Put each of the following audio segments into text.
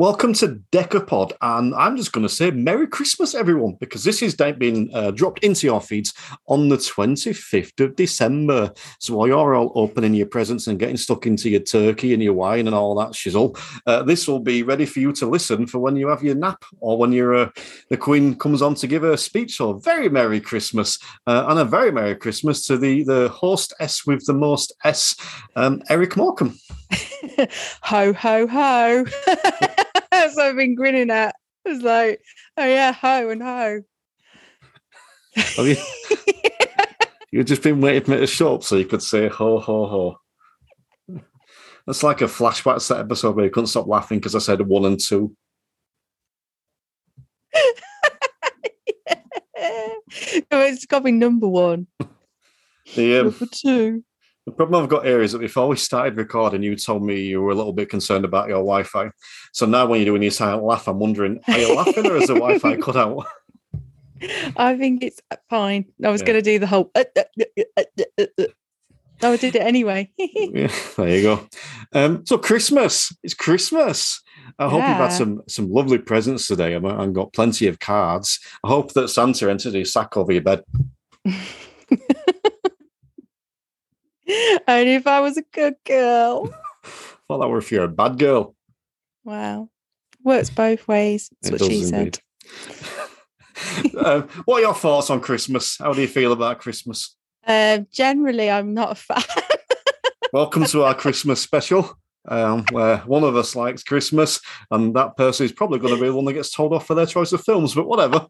Welcome to Decapod, and I'm just going to say Merry Christmas, everyone, because this is being uh, dropped into your feeds on the 25th of December. So while you're all opening your presents and getting stuck into your turkey and your wine and all that shizzle, uh, this will be ready for you to listen for when you have your nap or when your uh, the Queen comes on to give her speech. So very Merry Christmas, uh, and a very Merry Christmas to the the host S with the most S, um, Eric Morecambe. ho ho ho. That's what I've been grinning at. I was like, oh yeah, ho and ho. Have you? You've just been waiting for me to show up so you could say ho ho ho. That's like a flashback to that episode where you couldn't stop laughing because I said one and two. no, it's got to be number one. The, um, number two. The problem I've got here is that before we started recording, you told me you were a little bit concerned about your Wi-Fi. So now, when you're doing your silent laugh, I'm wondering: are you laughing or is the Wi-Fi cut out? I think it's fine. I was yeah. going to do the whole. Uh, uh, uh, uh, uh oh, I did it anyway. yeah, there you go. Um, so Christmas, it's Christmas. I hope yeah. you've had some some lovely presents today and, and got plenty of cards. I hope that Santa entered his sack over your bed. Only if I was a good girl. well, that were if you're a bad girl. Wow. Works both ways. That's it what she indeed. said. uh, what are your thoughts on Christmas? How do you feel about Christmas? Uh, generally, I'm not a fan. Welcome to our Christmas special, um, where one of us likes Christmas, and that person is probably going to be the one that gets told off for their choice of films, but whatever.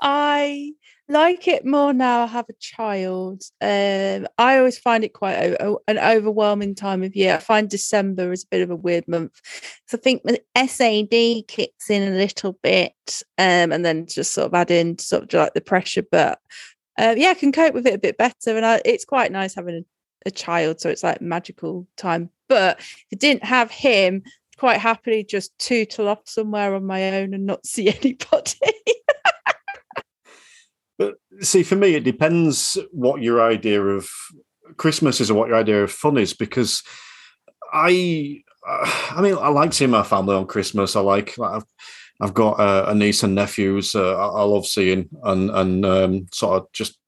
I like it more now I have a child. Um, I always find it quite an overwhelming time of year. I find December is a bit of a weird month. So I think the SAD kicks in a little bit um, and then just sort of add in sort of like the pressure. But uh, yeah, I can cope with it a bit better. And I, it's quite nice having a, a child. So it's like magical time. But if I didn't have him, quite happily just tootle off somewhere on my own and not see anybody. But see, for me, it depends what your idea of Christmas is or what your idea of fun is, because I, uh, I mean, I like seeing my family on Christmas. I like, I've, I've got uh, a niece and nephews. Uh, I, love seeing and and um, sort of just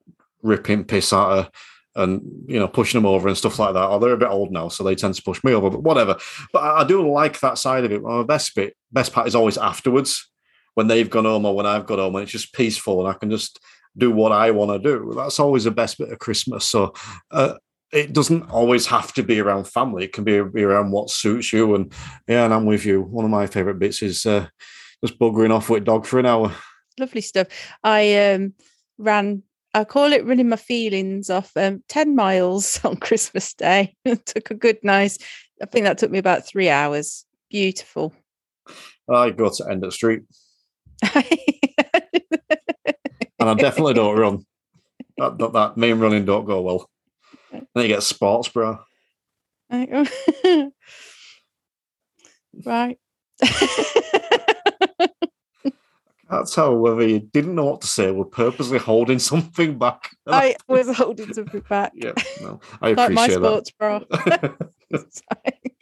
ripping piss at her and you know pushing them over and stuff like that. Oh, they're a bit old now, so they tend to push me over, but whatever. But I, do like that side of it. The best bit, best part is always afterwards when they've gone home or when I've got home, and it's just peaceful, and I can just do what I want to do. That's always the best bit of Christmas. So uh, it doesn't always have to be around family. It can be, be around what suits you. And yeah, and I'm with you. One of my favorite bits is uh, just buggering off with dog for an hour. Lovely stuff. I um, ran. I call it running my feelings off um, 10 miles on Christmas Day. took a good, nice, I think that took me about three hours. Beautiful. I go to End of Street. and I definitely don't run. That, that, that main running don't go well. Then you get sports bra. right. I can't tell whether you didn't know what to say or purposely holding something back. I was holding something back. Yeah, no, I appreciate like my sports that. bra.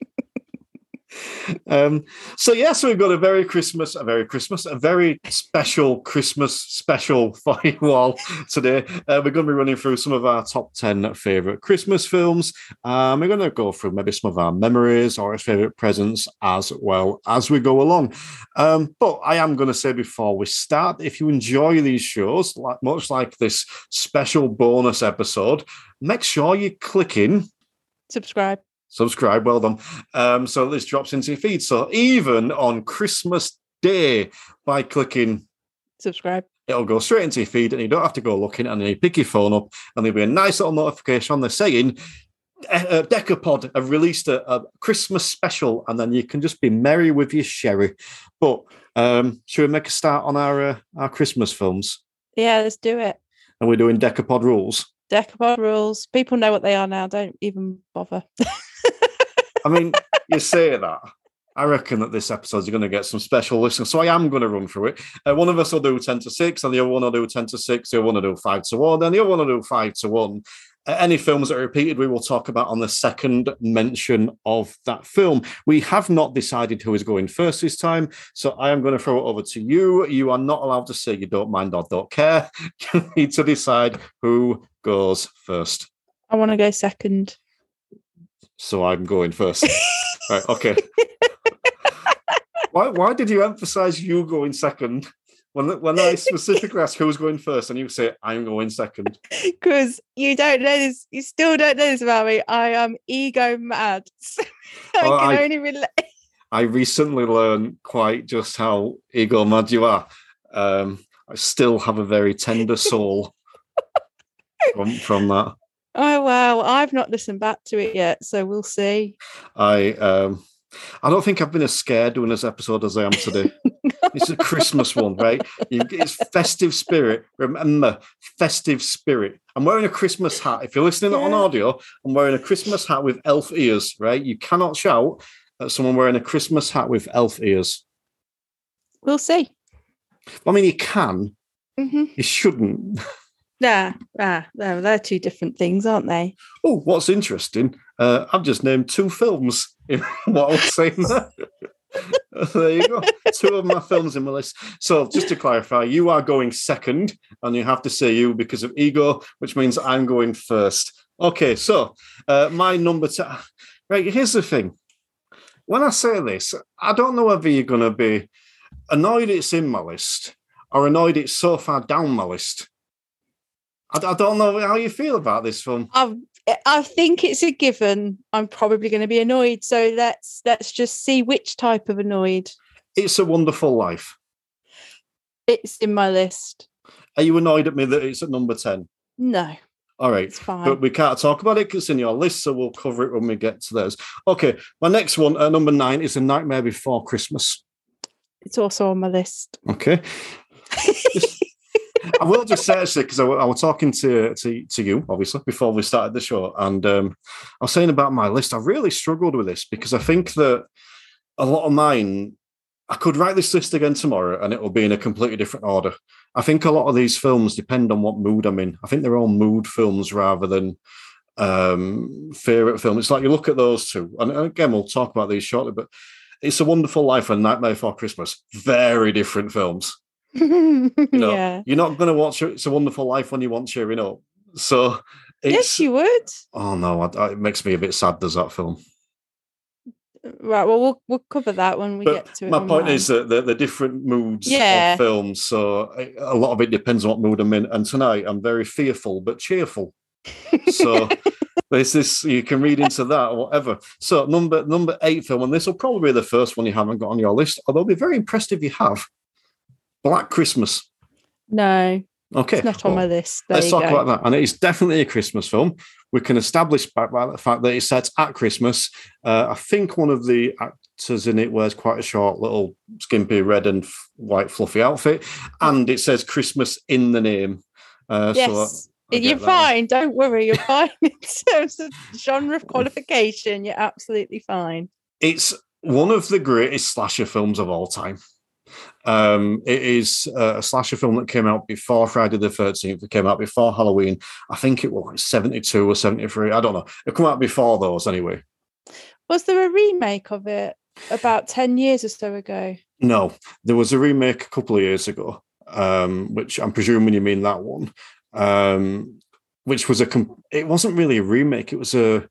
um, so yeah, so we've got a very Christmas, a very Christmas, a very special Christmas special for you all today. Uh, we're going to be running through some of our top ten favorite Christmas films. Um, we're going to go through maybe some of our memories or our favorite presents as well as we go along. Um, but I am going to say before we start, if you enjoy these shows, like much like this special bonus episode, make sure you click in subscribe subscribe. Well done. Um, so this drops into your feed. So even on Christmas Day, by clicking subscribe, it'll go straight into your feed, and you don't have to go looking. And then you pick your phone up, and there'll be a nice little notification on there saying. Uh, Decapod have released a, a, Christmas special, and then you can just be merry with your sherry. But um, should we make a start on our uh, our Christmas films? Yeah, let's do it. And we're doing Decapod rules. Decapod rules. People know what they are now. Don't even bother. I mean, you say that. I reckon that this episode is going to get some special listeners. So I am going to run through it. Uh, one of us will do 10 to 6, and the other one will do 10 to 6, the other one will do 5 to 1, and the other one will do 5 to 1. any films that are repeated, we will talk about on the second mention of that film. We have not decided who is going first this time, so I am going to throw it over to you. You are not allowed to say you don't mind or don't care. You need to decide who goes first. I want to go second. So I'm going first. right, okay. why, why did you emphasize you going second? When, when I specifically ask who's going first, and you say I'm going second, Because you don't know this, you still don't know this about me. I am ego mad. So I Oh, can I- only relate. I recently learned quite just how ego mad you are. Um, I still have a very tender soul from from that. Oh wow, I've not listened back to it yet, so we'll see. I um, I don't think I've been as scared doing this episode as I am today. it's a Christmas one, right? It's festive spirit. Remember, festive spirit. I'm wearing a Christmas hat. If you're listening on audio, I'm wearing a Christmas hat with elf ears, right? You cannot shout at someone wearing a Christmas hat with elf ears. We'll see. I mean, you can, hmm you shouldn't. Yeah, ah, no, they're two different things, aren't they? Oh, what's interesting? Uh, I've just named two films in what I was saying there. there you go. Two of my films in my list. So, just to clarify, you are going second, and you have to say you because of ego, which means I'm going first. Okay, so uh, my number two. Right, here's the thing. When I say this, I don't know whether you're going to be annoyed it's in my list or annoyed it's so far down my list. I, I don't know how you feel about this film. I I think it's a given. I'm probably going to be annoyed. So let's let's just see which type of annoyed. It's a Wonderful Life. It's in my list. Are you annoyed at me that it's at number 10? No, All right. it's fine. But we can't talk about it because it's in your list, so we'll cover it when we get to those. Okay, my next one, uh, number nine, is A Nightmare Before Christmas. it's also on my list. Okay. I will just say actually because I, I was talking to, to to you obviously before we started the show, and um, I was saying about my list. I really struggled with this because I think that a lot of mine, I could write this list again tomorrow, and it will be in a completely different order. I think a lot of these films depend on what mood I'm in. I think they're all mood films rather than um favorite film. It's like you look at those two, and again we'll talk about these shortly, but it's a Wonderful Life and Nightmare Before Christmas. Very different films. you know, yeah. You're not going to watch It's a Wonderful Life when you want cheering up. So it's Yes, you would. oh no, I, I- it makes me a bit sad. Does that film? Right. Well, we'll we'll cover that when we But get to it. my point is that the, the different moods Yeah. of films. So a lot of it depends on what mood I'm in. And tonight I'm very fearful but cheerful. So there's this you can read into that or whatever. So number number eight film, and this will probably be the first one you haven't got on your list. Although I'll be very impressed if you have. Black Christmas. no, Okay, it's not on well, my list. There Let's talk go. about that. And it is definitely a Christmas film. We can establish by, by the fact that it's set at Christmas. Uh, I think one of the actors in it wears quite a short, little, skimpy red and f- white, fluffy outfit. And it says Christmas in the name. Uh, Yes. So I You're that one. fine. Don't worry. You're fine in terms of genre of qualification. You're absolutely fine. It's one of the greatest slasher films of all time. Um, it is uh, a slasher film that came out before Friday the 13th. It came out before Halloween. I think it was like 72 or 73. I don't know. It came out before those anyway. Was there a remake of it about 10 years or so ago? No, there was a remake a couple of years ago, um, which I'm presuming you mean that one, um, which was a. Com- it wasn't really a remake. It was a,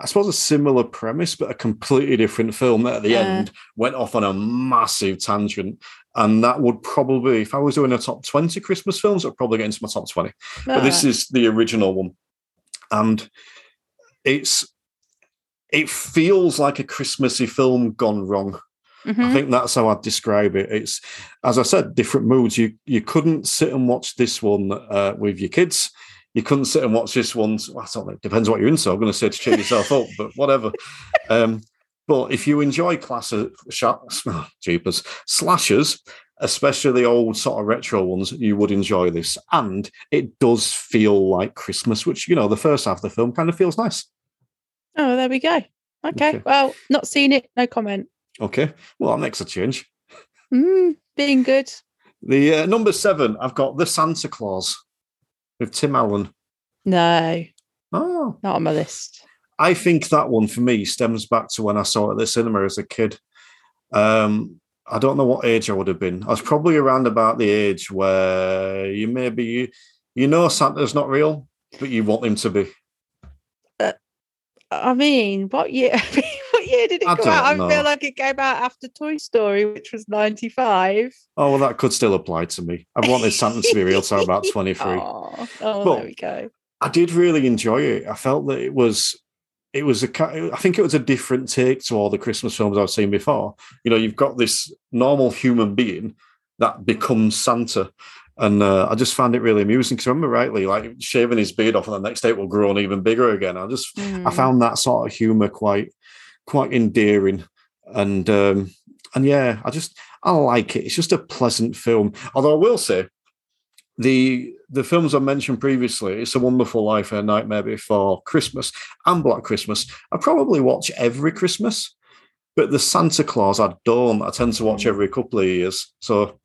I suppose, a similar premise, but a completely different film that at the Yeah. end went off on a massive tangent. And that would probably, if I was doing a top 20 Christmas films, it would probably get into my top 20. But this is the original one. And it's, it feels like a Christmassy film gone wrong. I mhm. think that's how I'd describe it. It's, as I said, different moods. You you couldn't sit and watch this one uh, with your kids. You couldn't sit and watch this one. Well, I know. It depends what you're into. I'm going to say to cheer yourself up, but whatever. Um, but if you enjoy class of shots, jeepers, slashers, especially the old sort of retro ones, you would enjoy this. And it does feel like Christmas, which you know the first half of the film kind of feels nice. Oh, there we go. Okay. Okay. Well, not seen it. No comment. Okay, well that makes a change. Mm, being good. The uh, number seven, I've got the Santa Claus with Tim Allen. No. Oh, Not on my list. I think that one for me stems back to when I saw it at the cinema as a kid. Um, I don't know what age I would have been. I was probably around about the age where you maybe you, you know Santa's not real, but you want him to be. I mean, what year? year did it I come out? I feel like it came out after Toy Story, which was ninety five. Oh well, that could still apply to me. I've wanted Santa to be real till about twenty three. Oh, oh But- there we go. I did really enjoy it. I felt that it was it was a I think it was a different take to all the Christmas films I've seen before. You know, you've got this normal human being that becomes Santa. And uh, I just found it really amusing because remember rightly, like shaving his beard off, and the next day it will grow on even bigger again. I just I Mm. found that sort of humor quite quite endearing, and um, and yeah, I just I like it. It's just a pleasant film. Although I will say, the the films I mentioned previously, It's a Wonderful Life and A Nightmare Before Christmas and Black Christmas, I probably watch every Christmas. But the Santa Claus, I don't. I tend to watch Mm. every couple of years. So,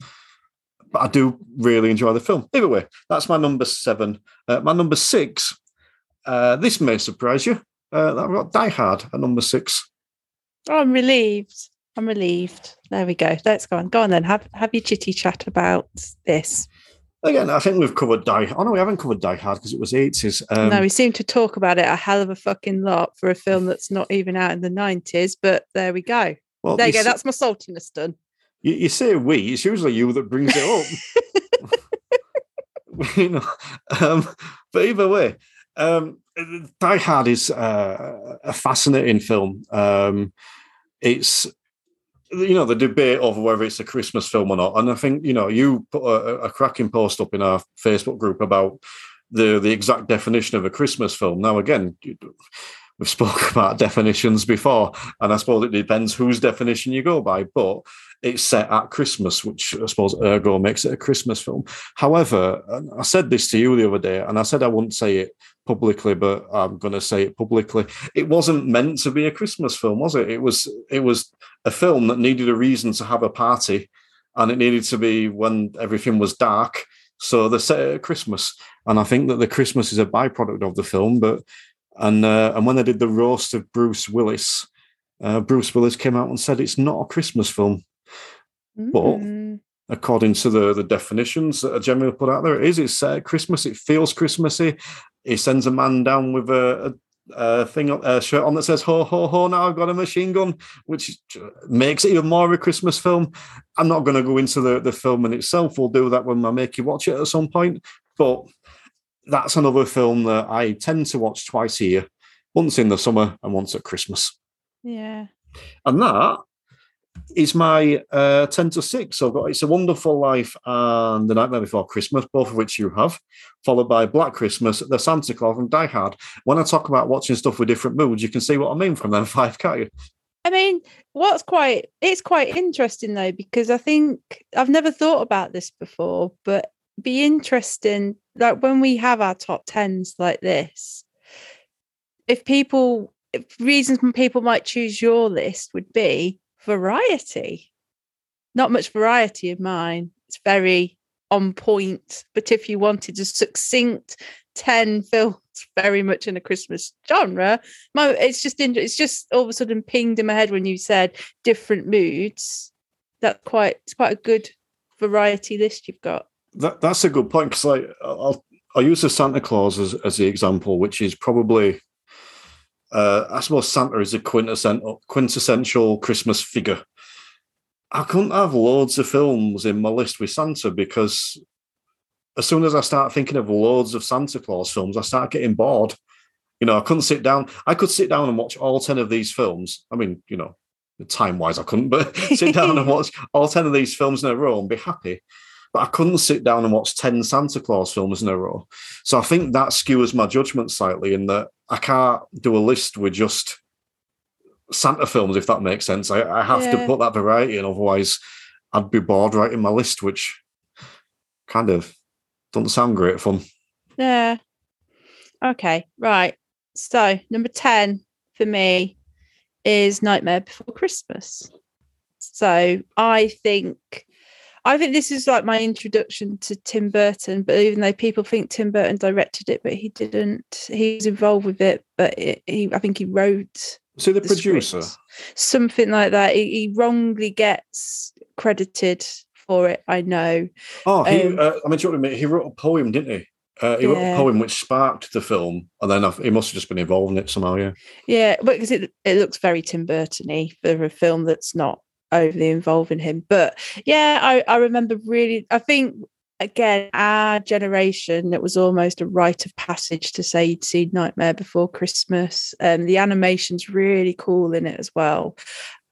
but I do really enjoy the film. Either way, that's my number seven. Uh, my number six. Uh, this may surprise you. Uh, I've got Die Hard at number six. Oh, I'm relieved. I'm relieved. There we go. Let's go on. Go on then. Have have your chitty chat about this. Again, I think we've covered Die. Oh no, we haven't covered Die Hard because it was eighties. Um, no, we seem to talk about it a hell of a fucking lot for a film that's not even out in the nineties. But there we go. well, There you go. That's my saltiness done. you, you say we. It's usually you that brings it up. you know, um, but either way, um, Die Hard is uh, a fascinating film. Um, it's you know the debate over whether it's a Christmas film or not, and I think you know you put a, a cracking post up in our Facebook group about the the exact definition of a Christmas film. Now, again. You, We've spoken about definitions before, and I suppose it depends whose definition you go by. But it's set at Christmas, which I suppose ergo makes it a Christmas film. However, I said this to you the other day, and I said I wouldn't say it publicly, but I'm going to say it publicly. It wasn't meant to be a Christmas film, was it? It was. It was a film that needed a reason to have a party, and it needed to be when everything was dark. So they set it at Christmas, and I think that the Christmas is a byproduct of the film. But and uh, and when they did the roast of Bruce Willis, uh, Bruce Willis came out and said it's not a Christmas film But- Mm. According to the the definitions that are generally put out there. It is. It's uh, Christmas. It feels Christmassy. He sends a man down with a, a, a thing, a shirt on that says "Ho ho ho!" Now I've got a machine gun, which makes it even more of a Christmas film. I'm not going to go into the the film in itself. We'll do that when I make you watch it at some point. But that's another film that I tend to watch twice a year, once in the summer and once at Christmas. Yeah. And that is my uh, 10 to 6. So I've got It's a Wonderful Life and The Nightmare Before Christmas, both of which you have, followed by Black Christmas, The Santa Claus, and Die Hard. When I talk about watching stuff with different moods, you can see what I mean from them five, can't you? I mean, what's quite it's quite interesting though because I think I've never thought about this before, but be interesting like when we have our top tens like this. If people if reasons people might choose your list would be variety. Not much variety of mine. It's very on point. But if you wanted a succinct 10 films very much in a Christmas genre, my it's just it's just all of a sudden pinged in my head when you said different moods. That's quite it's quite a good variety list you've got. That, that's a good point because like, I'll, I'll use the Santa Claus as, as the example, which is probably, uh, I suppose Santa is a quintessential, quintessential Christmas figure. I couldn't have loads of films in my list with Santa because as soon as I start thinking of loads of Santa Claus films, I start getting bored. You know, I couldn't sit down. I could sit down and watch all 10 of these films. I mean, you know, time wise, I couldn't, but sit down and watch all 10 of these films in a row and be happy. But I couldn't sit down and watch 10 Santa Claus films in a row. So I think that skewers my judgment slightly in that I can't do a list with just Santa films, if that makes sense. I, I have to put that variety in, otherwise I'd be bored writing my list, which kind of doesn't sound great fun. Yeah. Okay, right. So number 10 for me is Nightmare Before Christmas. So I think I think this is like my introduction to Tim Burton. But even though people think Tim Burton directed it, but he didn't. He was involved with it, but it, he, I think he wrote. So the, the producer, script. something like that. He, he, wrongly gets credited for it. I know. Oh, he, um, uh, I mean, he wrote a poem, didn't he? Uh, he yeah. wrote a poem which sparked the film, and then he must have just been involved in it somehow. Yeah, yeah, but because it it looks very Tim Burton-y for a film that's not overly involving him. But yeah, I, I remember really. I think again, our generation, it was almost a rite of passage to say you'd seen Nightmare Before Christmas. And um, the animation's really cool in it as well.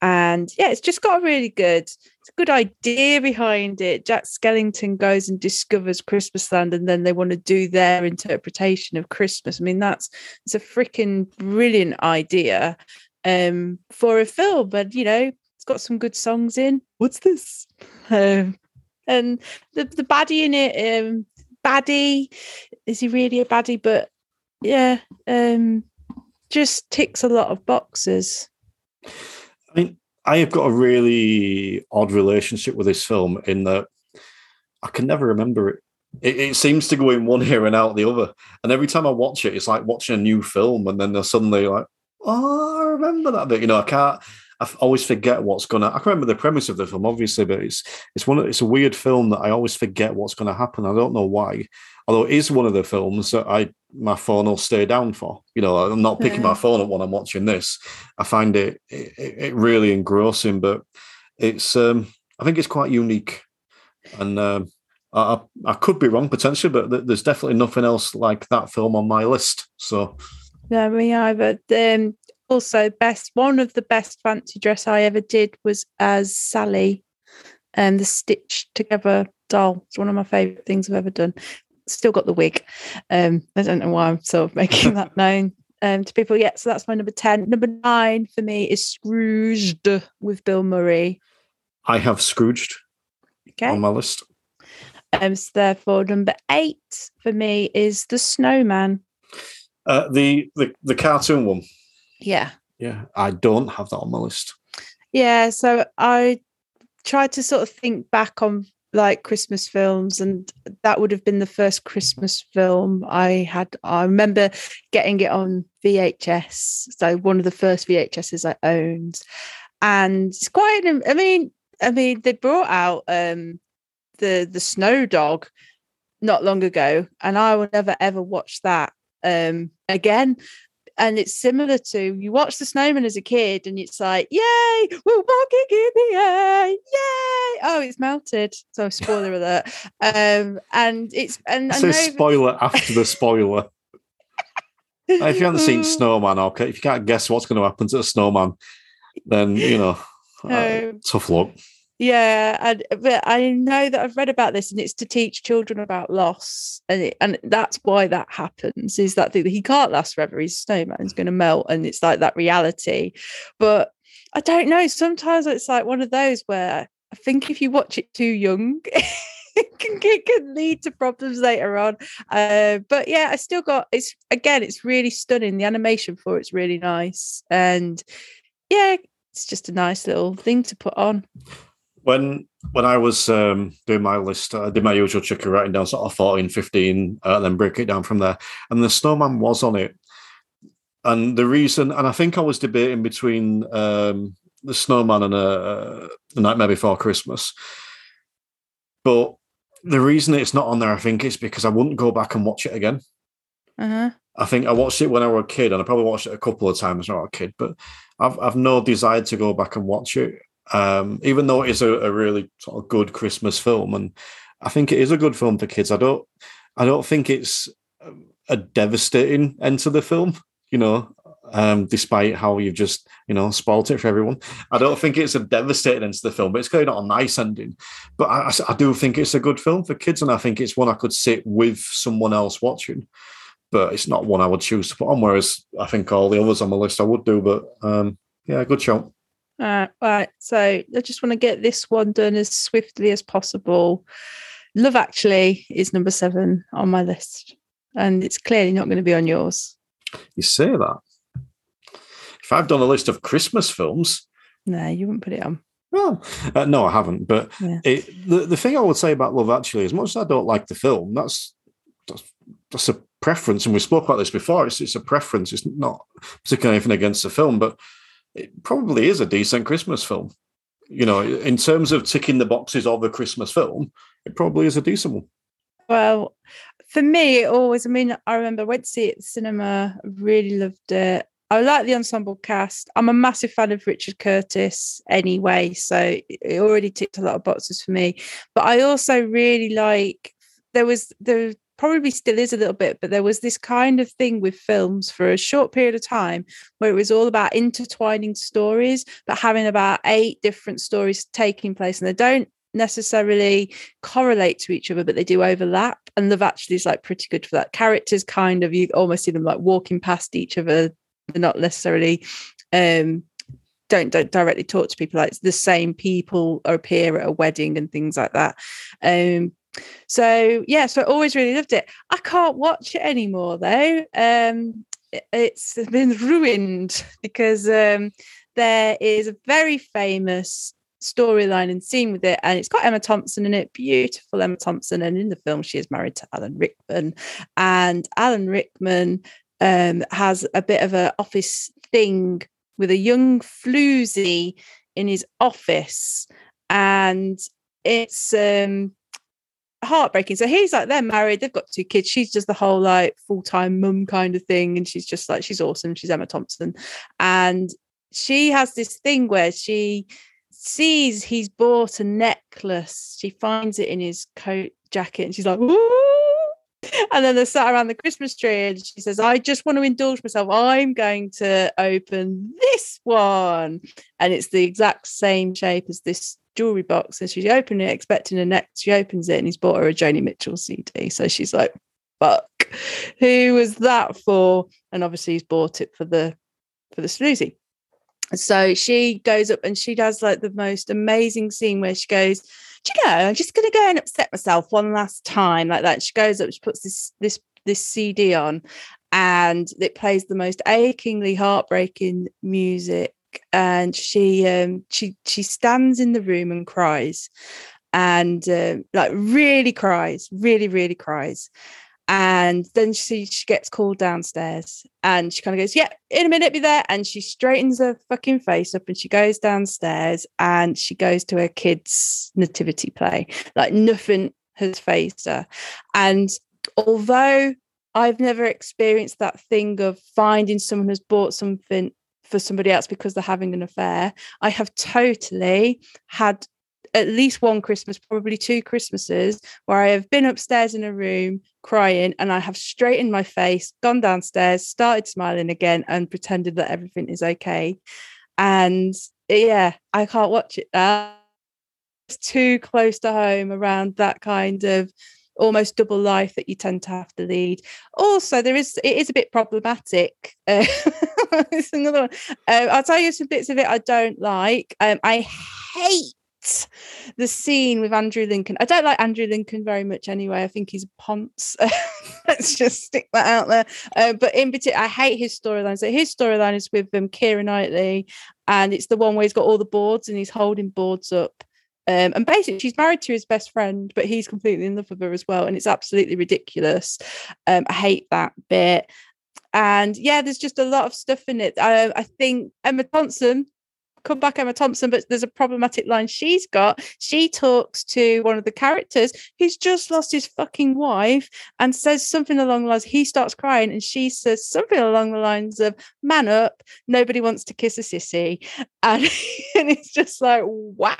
And yeah, it's just got a really good, it's a good idea behind it. Jack Skellington goes and discovers Christmasland, and then they want to do their interpretation of Christmas. I mean, that's it's a freaking brilliant idea um, for a film. But you know, it's got some good songs in. What's this? Um, and the the baddie in it, um, baddie, is he really a baddie? But yeah, um, just ticks a lot of boxes. I mean, I have got a really odd relationship with this film in that I can never remember it. It, it seems to go in one ear and out the other. And every time I watch it, it's like watching a new film, and then they're suddenly like, "Oh, I remember that bit." You know, I can't. I always forget what's gonna. I can remember the premise of the film, obviously, but it's it's one. It's a weird film that I always forget what's going to happen. I don't know why. Although it is one of the films that I my phone will stay down for. You know, I'm not picking yeah. my phone up when I'm watching this. I find it it, it really engrossing, but it's um I think it's quite unique, and um, I I could be wrong potentially, but there's definitely nothing else like that film on my list. So. No, me either. Um, also best one of the best fancy dress I ever did was as Sally and the stitched together doll. It's one of my favourite things I've ever done. Still got the wig. Um, I don't know why I'm sort of making that known um, to people yet. So that's my number 10. Number nine for me is Scrooged with Bill Murray. I have Scrooged okay. on my list. Um, so therefore, number eight for me is The Snowman. Uh, the, the the cartoon one. Yeah. Yeah. I don't have that on my list. Yeah. So I tried to sort of think back on like Christmas films, and that would have been the first Christmas film I had. I remember getting it on VHS. So one of the first VHSs I owned. And it's quite I mean, I mean, they brought out um the the snow dog not long ago, and I will never ever watch that um again and it's similar to you watch the snowman as a kid and it's like yay we're walking in the air yay! Oh it's melted. So spoiler alert. Um and it's and so spoiler after the spoiler. If you haven't seen snowman okay if you can't guess what's going to happen to the snowman then you know uh, tough luck yeah, and but I know that I've read about this, and it's to teach children about loss, and it, and that's why that happens. Is that the, he can't last forever? His snowman's going to melt, and it's like that reality. But I don't know. Sometimes it's like one of those where I think if you watch it too young. it, can, it can lead to problems later on. Uh, but yeah, I still got it's again, it's really stunning. The animation for it's really nice. And yeah, it's just a nice little thing to put on when when I was um, doing my list, I did my usual trick of writing down sort of 14, 15, uh, then break it down from there. And the snowman was on it. And the reason, and I think I was debating between um, the snowman and uh, the nightmare before Christmas. But the reason it's not on there, I think, is because I wouldn't go back and watch it again. Uh-huh. I think I watched it when I was a kid, and I probably watched it a couple of times when I was a kid. But I've I've no desire to go back and watch it um, even though it is a, a, really sort of good Christmas film, and I think it is a good film for kids. I don't, I don't think it's a devastating end to the film. You know, um, despite how you've just you know spoilt it for everyone. I don't think it's a devastating end to the film, but it's clearly not a nice ending. But I, I, do think it's a good film for kids, and I think it's one I could sit with someone else watching. But it's not one I would choose to put on. Whereas I think all the others on my list I would do. But um, yeah, good show. Uh, right. So I just want to get this one done as swiftly as possible. Love Actually is number seven on my list, and it's clearly not going to be on yours. You say that. If I've done a list of Christmas films, no, you wouldn't put it on. Well, uh, no, I haven't. But Yeah. it, the the thing I would say about Love Actually, as much as I don't like the film, that's that's, that's a preference, and we spoke about this before. It's it's a preference. It's not particularly anything against the film, but it probably is a decent Christmas film. You know, in terms of ticking the boxes of a Christmas film, it probably is a decent one. Well, for me, it always, I mean, I remember I went to see it at the cinema, really loved it. I like the ensemble cast. I'm a massive fan of Richard Curtis anyway, so it already ticked a lot of boxes for me. But I also really like there was there probably still is a little bit, but there was this kind of thing with films for a short period of time where it was all about intertwining stories, but having about eight different stories taking place, and they don't necessarily correlate to each other, but they do overlap. And Love Actually is like pretty good for that. Characters kind of you almost see them like walking past each other. They're not necessarily um don't don't directly talk to people like the same people appear at a wedding and things like that. Um so yeah, so I always really loved it. I can't watch it anymore though. Um it- it's been ruined because um there is a very famous storyline and scene with it, and it's got Emma Thompson in it, beautiful Emma Thompson, and in the film she is married to Alan Rickman, and Alan Rickman um, has a bit of a office thing with a young floozy in his office, and it's um heartbreaking. So he's like, they're married, they've got two kids. She's just the whole like full time mum kind of thing. And she's just like, she's awesome. She's Emma Thompson. And she has this thing where she sees he's bought a necklace. She finds it in his coat jacket and she's like, Ooh. And then they're sat around the Christmas tree and she says, I just want to indulge myself. I'm going to open this one. And it's the exact same shape as this jewelry box. And she's opening it, expecting a neck. She opens it and he's bought her a Joni Mitchell CD. So she's like, fuck, who was that for? And obviously he's bought it for the for the snoozy. So she goes up and she does like the most amazing scene where she goes, Do you know, I'm just gonna go and upset myself one last time, like that. She goes up, she puts this this this CD on, and it plays the most achingly heartbreaking music. And she um she she stands in the room and cries, and um, like really cries, really really cries. And then she she gets called downstairs, and she kind of goes, "Yeah, in a minute, be there." And she straightens her fucking face up, and she goes downstairs, and she goes to her kids' nativity play. Like nothing has phased her. And although I've never experienced that thing of finding someone who's bought something for somebody else because they're having an affair, I have totally had at least one Christmas, probably two Christmases, where I have been upstairs in a room crying and I have straightened my face, gone downstairs, started smiling again, and pretended that everything is okay. And yeah, I can't watch it. It's too close to home around that kind of almost double life that you tend to have to lead. Also, there is it is a bit problematic. Uh, it's another one. Um, I'll tell you some bits of it I don't like. Um, I hate the scene with Andrew Lincoln. I don't like Andrew Lincoln very much anyway. I think he's a ponce. Let's just stick that out there. Uh, but in particular, I hate his storyline. So his storyline is with um, Keira Knightley, and it's the one where he's got all the boards and he's holding boards up. Um, and basically, she's married to his best friend, but he's completely in love with her as well. And it's absolutely ridiculous. Um, I hate that bit. And yeah, there's just a lot of stuff in it. I, I think Emma Thompson, come back Emma Thompson, but there's a problematic line she's got. She talks to one of the characters who's just lost his fucking wife and says something along the lines, he starts crying and she says something along the lines of, man up, nobody wants to kiss a sissy. And, and it's just like, wow.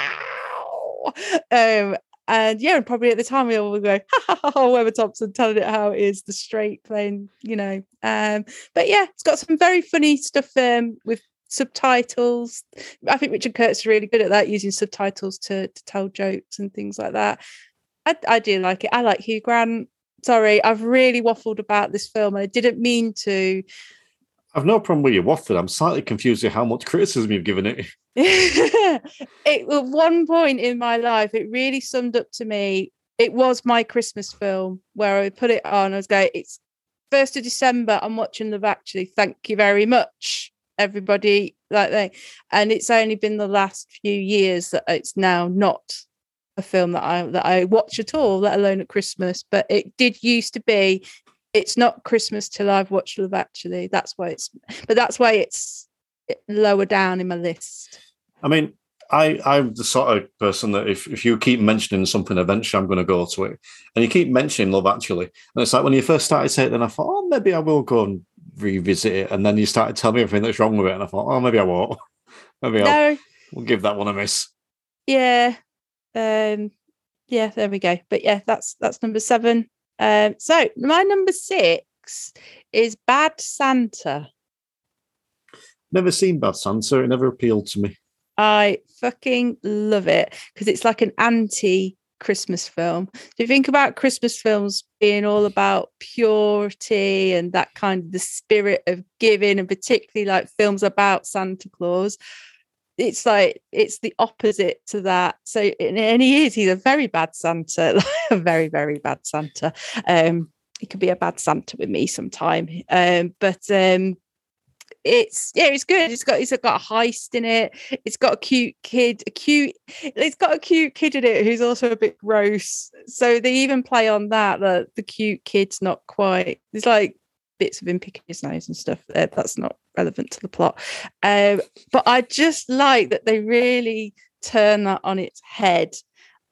Um, and yeah, and probably at the time we all would go, ha ha ha, ha Thompson telling it how it is, the straight playing, you know. Um, but yeah, it's got some very funny stuff um, with subtitles. I think Richard Curtis is really good at that, using subtitles to to tell jokes and things like that. I, I do like it. I like Hugh Grant. Sorry, I've really waffled about this film. I didn't mean to. I've no problem with your waffle. I'm slightly confused with how much criticism you've given it. it at one point in my life, it really summed up to me. It was my Christmas film where I put it on. I was going, it's first of December. I'm watching Love Actually. Thank you very much, everybody. like they, and it's only been the last few years that it's now not a film that I that I watch at all, let alone at Christmas. But it did used to be. It's not Christmas till I've watched Love Actually. That's why it's, but that's why it's lower down in my list. I mean, I, I'm the sort of person that if, if you keep mentioning something, eventually I'm going to go to it. And you keep mentioning Love Actually. And it's like when you first started saying it, then I thought, oh, maybe I will go and revisit it. And then you started telling me everything that's wrong with it. And I thought, oh, maybe I won't. maybe No, I'll we'll give that one a miss. yeah, um, yeah. There we go. But yeah, that's that's number seven. Um, so my number six is Bad Santa. Never seen Bad Santa. It never appealed to me. I fucking love it because it's like an anti Christmas film. Do you think about Christmas films being all about purity and that kind of the spirit of giving, and particularly like films about Santa Claus? It's like it's the opposite to that. So and he is, he's a very bad Santa, a very, very bad Santa. Um, he could be a bad Santa with me sometime. Um, but um it's yeah, it's good. It's got it's got a heist in it. It's got a cute kid, a cute. It's got a cute kid in it who's also a bit gross. So they even play on that. That the cute kid's not quite. There's like bits of him picking his nose and stuff. There, that's not relevant to the plot. Um, but I just like that they really turn that on its head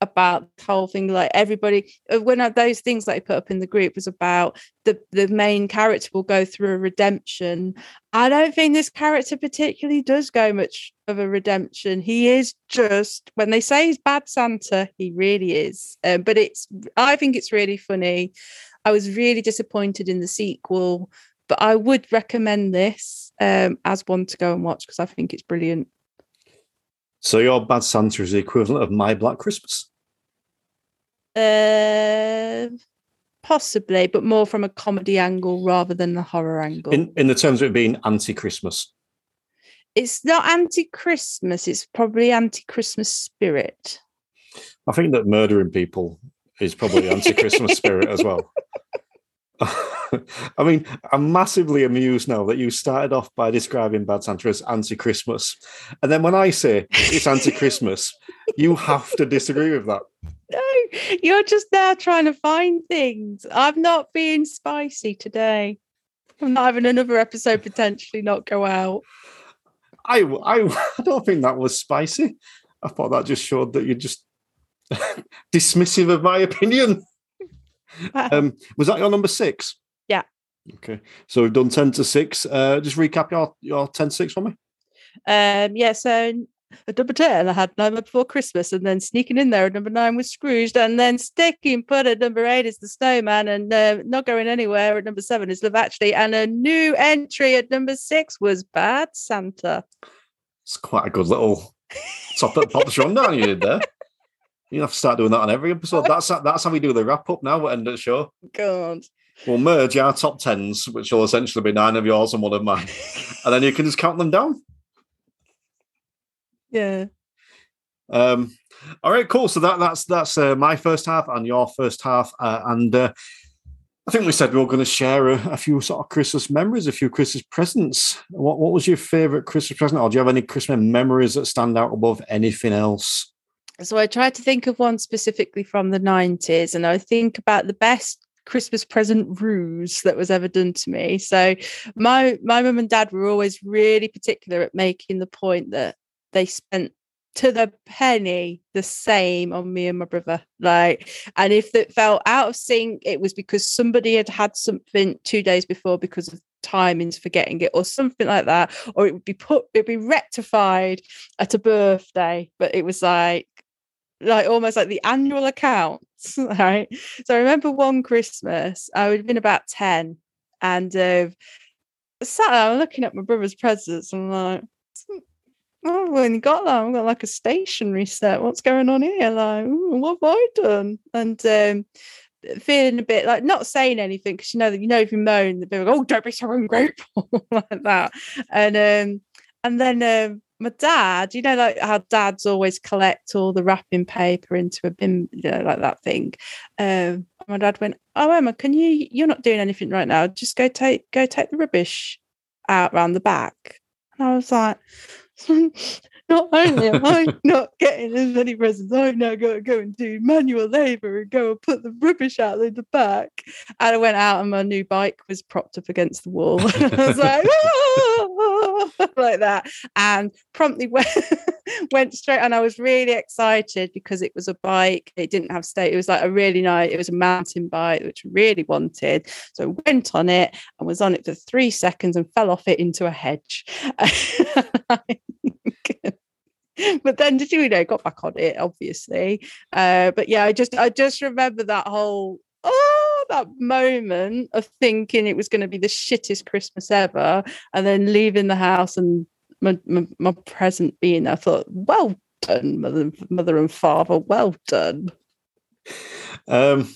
about the whole thing like everybody one of those things that I put up in the group was about the the main character will go through a redemption. I don't think this character particularly does go much of a redemption. He is just when they say he's bad Santa he really is. Um, but it's I think it's really funny. I was really disappointed in the sequel but I would recommend this um, as one to go and watch because I think it's brilliant So your Bad Santa is the equivalent of My Black Christmas. Uh, possibly, but more from a comedy angle rather than the horror angle. In in the terms of it being anti-Christmas. it's not anti-Christmas. It's probably anti-Christmas spirit. I think that murdering people is probably anti-Christmas spirit as well. I mean, I'm massively amused now that you started off by describing Bad Santa as anti-Christmas, and then when I say it's anti-Christmas, you have to disagree with that. No, you're just there trying to find things. I'm not being spicy today. I'm not having another episode potentially not go out. I, I, I don't think that was spicy. I thought that just showed that you're just dismissive of my opinion. Um, was that your number six? Yeah. Okay. So we've done 10 to 6. Uh, just recap your, your 10 to 6 for me. Um, yeah, so at number 10, I had Nightmare Before Christmas, and then sneaking in there at number 9 was Scrooged, and then sticking put at number 8 is The Snowman, and uh, not going anywhere at number 7 is Love Actually, and a new entry at number 6 was Bad Santa. It's quite a good little top at pops rundown you did there. You have to start doing that on every episode. That's that's how we do the wrap up now the end the show. God. We'll merge our top tens, which will essentially be nine of yours and one of mine. and then you can just count them down. Yeah. Um, all right, cool. So that that's that's uh, my first half and your first half, uh, and uh, I think we said we were going to share a, a few sort of Christmas memories, a few Christmas presents. What what was your favorite Christmas present, or do you have any Christmas memories that stand out above anything else? So I tried to think of one specifically from the 90s, and I think about the best Christmas present ruse that was ever done to me. So my my mum and dad were always really particular at making the point that they spent to the penny the same on me and my brother like and if it felt out of sync it was because somebody had had something two days before because of timings forgetting it or something like that or it would be put it'd be rectified at a birthday but it was like like almost like the annual accounts right so i remember one christmas i would have been about 10 and uh, sat there looking at my brother's presents and I'm like Oh, I've only got that. I've got like a stationery set. What's going on here? Like, ooh, what have I done? And um, feeling a bit like not saying anything because you know that you know if you moan, they'll be like, "Oh, don't be so ungrateful," like that. And um, and then um, my dad, you know, like how dads always collect all the wrapping paper into a bin, you know, like that thing. Um, my dad went, "Oh, Emma, can you? You're not doing anything right now. Just go take go take the rubbish out round the back." And I was like, not only am I not getting as many presents, I've now got to go and do manual labour and go and put the rubbish out in the back. And I went out and my new bike was propped up against the wall. I was like, like that. And promptly went, went straight. And I was really excited because it was a bike. It didn't have state. It was like a really nice, it was a mountain bike, which I really wanted. So I went on it and was on it for three seconds and fell off it into a hedge. but then did you know got back on it obviously uh but yeah i just i just remember that whole oh that moment of thinking it was going to be the shittest christmas ever and then leaving the house and my, my, my present being there i thought well done mother mother and father well done um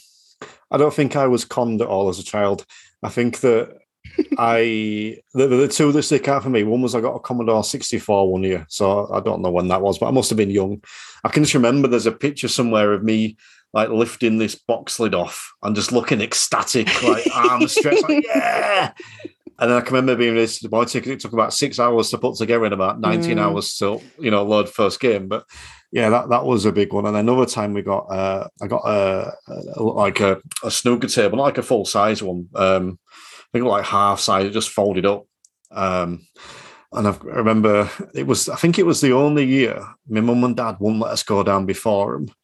i don't think i was conned at all as a child i think that I the, the two that stick out for me. One was I got a Commodore 64 one year, so I don't know when that was, but I must have been young. I can just remember there's a picture somewhere of me like lifting this box lid off and just looking ecstatic, like arms stretched, like yeah. And then I can remember being this boy ticket. It took about six hours to put together and about 19 mm. hours to you know load first game. But yeah, that, that was a big one. And another time we got uh, I got a, a like a, a snooker table, not like a full size one. Um, think like half size, just folded up. Um, and I remember it was, I think it was the only year my mum and dad wouldn't let us go down before them.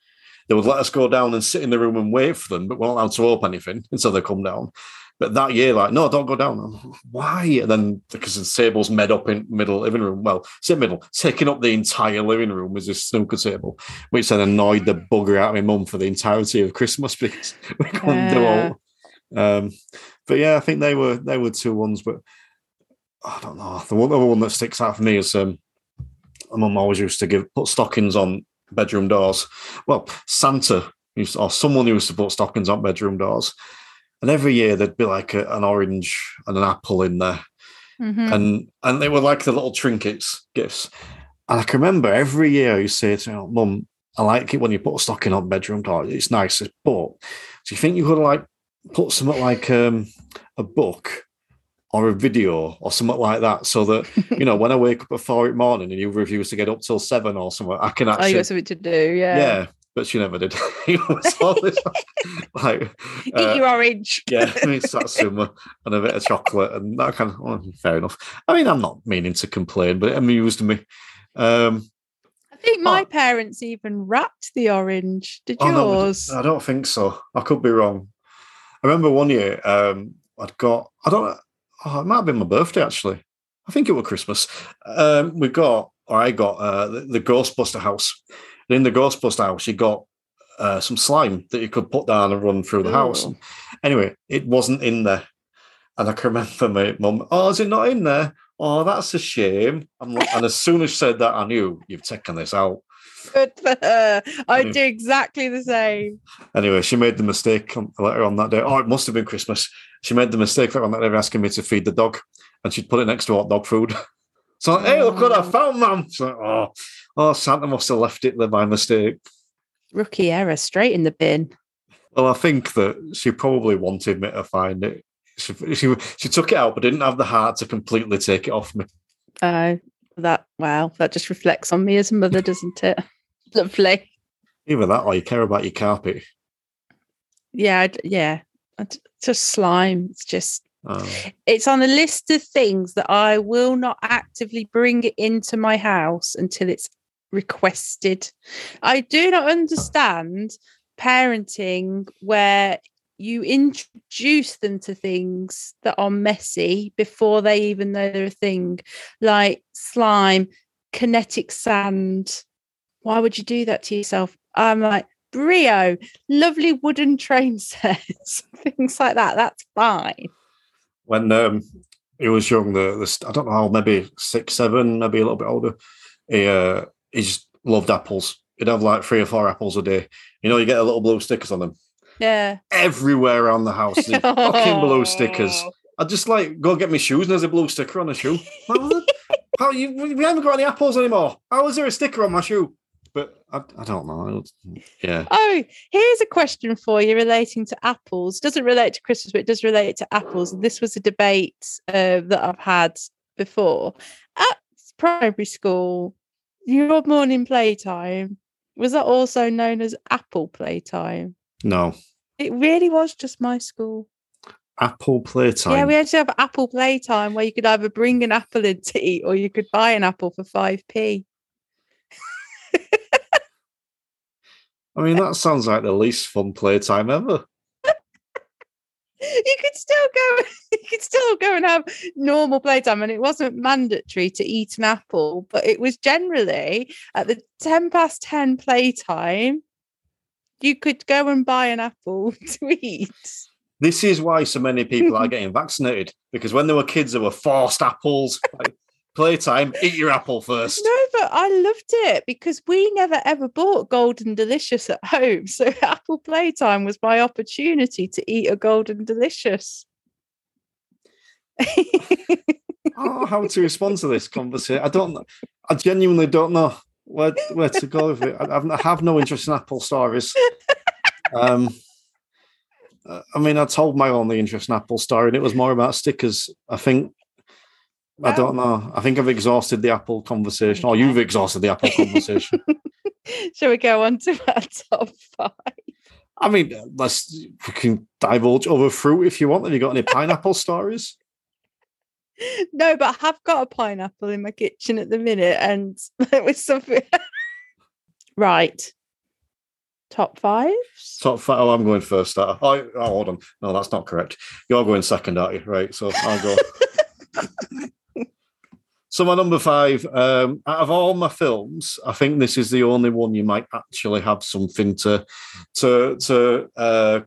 They would let us go down and sit in the room and wait for them, but we're not allowed to open anything until they come down. But that year, like, no, don't go down. Why? And then because the table's made up in middle living room, well, sit middle, taking up the entire living room was this snooker table, which then annoyed the bugger out of my mum for the entirety of Christmas because we couldn't do all. Um, but yeah, I think they were they were two ones. But I don't know. The one other one that sticks out for me is um, my mum always used to give put stockings on bedroom doors. Well, Santa used or someone used to put stockings on bedroom doors, and every year there'd be like a, an orange and an apple in there, mm-hmm. and and they were like the little trinkets gifts. And I can remember every year I used to say to her, Mum, I like it when you put a stocking on bedroom door. It's nice, but do you think you could like put something like um, a book or a video or something like that, so that you know when I wake up at four in the morning and you refuse to get up till seven or something, I can actually. Oh, you got something to do, yeah. Yeah, but she never did. always like eat uh, your orange. yeah, I mean satsuma and a bit of chocolate and that kind of. Well, fair enough. I mean, I'm not meaning to complain, but it amused me. Um, I think my oh, parents even wrapped the orange. Did yours? Oh, no, I don't think so. I could be wrong. I remember one year um, I'd got, I don't know, oh, it might have been my birthday actually. I think it was Christmas. Um, we got, or I got uh, the, the, Ghostbuster house. And in the Ghostbuster house, you got uh, some slime that you could put down and run through the Ooh. house. And anyway, it wasn't in there. And I can remember my mum, oh, is it not in there? Oh, that's a shame. And as soon as she said that, I knew you've taken this out. Good for her. I do exactly the same. Anyway, she made the mistake later on that day. Oh, it must have been Christmas. She made the mistake later on that day asking me to feed the dog, and she'd put it next to hot dog food. So, like, hey, look what I mm. found, mum. like, oh, oh, Santa must have left it there by mistake. Rookie error, straight in the bin. Well, I think that she probably wanted me to find it. She, she, she took it out, but didn't have the heart to completely take it off me. Oh, that wow, that just reflects on me as a mother, doesn't it? Lovely. Either that or you care about your carpet. Yeah, yeah. Just slime. It's just oh. it's on a list of things that I will not actively bring it into my house until it's requested. I do not understand parenting where you introduce them to things that are messy before they even know they're a thing, like slime, kinetic sand. Why would you do that to yourself? I'm like, Brio, lovely wooden train sets, things like that. That's fine. When um, he was young, the, the I don't know how, maybe six, seven, maybe a little bit older, he, uh, he just loved apples. He'd have like three or four apples a day. You know, you get a little blue stickers on them. Yeah. Everywhere around the house, fucking blue stickers. I just like go get my shoes and there's a blue sticker on a shoe. How you? We haven't got any apples anymore. How is there a sticker on my shoe? But I, I don't know. Yeah. Oh, here's a question for you relating to apples. Doesn't relate to Christmas, but it does relate to apples. And this was a debate uh, that I've had before. Uh, primary school, your morning playtime was that also known as apple playtime? No. It really was just my school. Apple playtime. Yeah, we actually have apple playtime where you could either bring an apple in to eat or you could buy an apple for 5p. I mean, that sounds like the least fun playtime ever. you could still go you could still go and have normal playtime and it wasn't mandatory to eat an apple but it was generally at the 10 past 10 playtime you could go and buy an apple to eat This is why so many people are getting vaccinated because when they were kids, there were forced apples. Like, playtime, eat your apple first. no but i loved it because we never ever bought golden delicious at home so apple playtime was my opportunity to eat a golden delicious Oh, how to respond to this conversation? I don't. I genuinely don't know where where to go with it. I, I've- no interest in Apple stories. Um, uh, I mean, I told my only interest in Apple story, and it was more about stickers. I think. I don't know. I think I've exhausted the Apple conversation, or you've exhausted the Apple conversation. Shall we go on to our top five? I mean, let's we can divulge other fruit if you want. Have you got any pineapple stories? No, but I have got a pineapple in my kitchen at the minute, and it was something. right. Top fives? Top five. Oh, I'm going first. Oh, oh, hold on. No, that's not correct. You're going second, aren't you? Right. So I'll go. so my number five. Um, out of all my films, I think this is the only one you might actually have something to to to uh,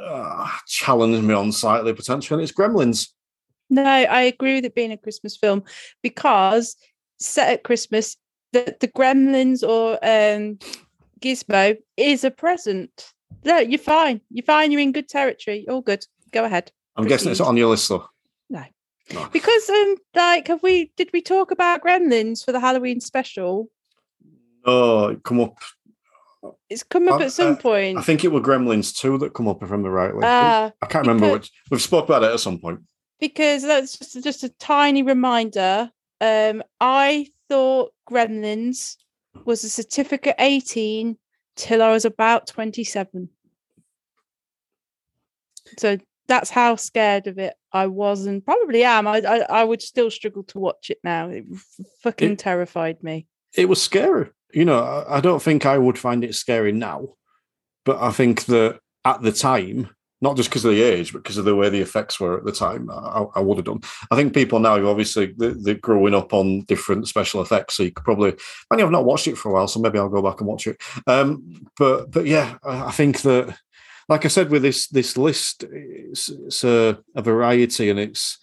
uh, challenge me on slightly potentially. And it's Gremlins. No, I agree with it being a Christmas film because set at Christmas, the, the Gremlins or um, Gizmo is a present. No, you're fine. You're fine. You're in good territory. All good. Go ahead. I'm guessing it's on your list though. Because um, like, have we? Did we talk about Gremlins for the Halloween special? Oh, it come up. It's come up Uh, at some uh, point. I think it were Gremlins two that come up, if I remember rightly. Ah, I can't remember because- which. We've spoke about it at some point. because that's just just a tiny reminder. Um, I thought Gremlins was a certificate 18 till I was about 27. So that's how scared of it I was and probably am. I I, I would still struggle to watch it now. It fucking It- terrified me. it was scary. You know, I, I don't think I would find it scary now, but I think that at the time, not just because of the age, but because of the way the effects were at the time, I, I would have done. I think people now, obviously, they're, they're growing up on different special effects, so you could probably. I mean, I've not watched it for a while, so maybe I'll go back and watch it. Um, but but yeah, I think that, like I said, with this this list, it's, it's a, a variety, and it's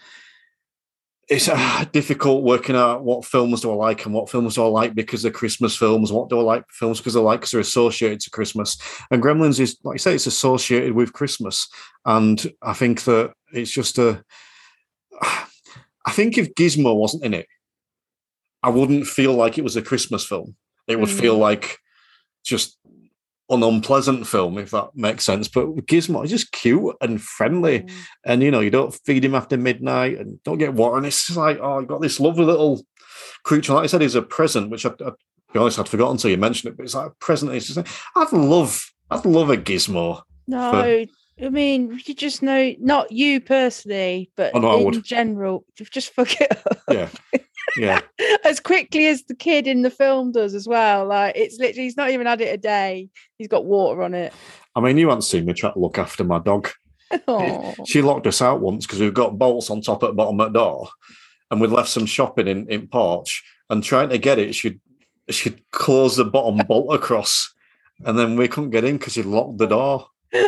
it's uh, difficult working out what films do I like and what films do I like because they're Christmas films. What do I like films because I like because they're associated to Christmas. And Gremlins is like I say, it's associated with Christmas. And I think that it's just a. I think if Gizmo wasn't in it, I wouldn't feel like it was a Christmas film. It would Mm. feel like just an unpleasant film, if that makes sense. But Gizmo is just cute and friendly Mm. and you know you don't feed him after midnight and don't get water and it's just like oh i've got this lovely little creature like i said is a present which I, I be honest i'd forgotten until you mentioned it but it's like a present it's just like, i'd love i'd love a gizmo No, I mean, you just know, not you personally, but Oh, no, in general, just fuck it up. yeah yeah as quickly as the kid in the film does as well. Like it's literally, he's not even had it a day. He's got water on it. i mean you haven't seen me try to look after my dog Oh, she locked us out once because we've got bolts on top at the bottom of the door and we'd left some shopping in in porch and trying to get it she'd she'd close the bottom bolt across and then we couldn't get in because she'd locked the door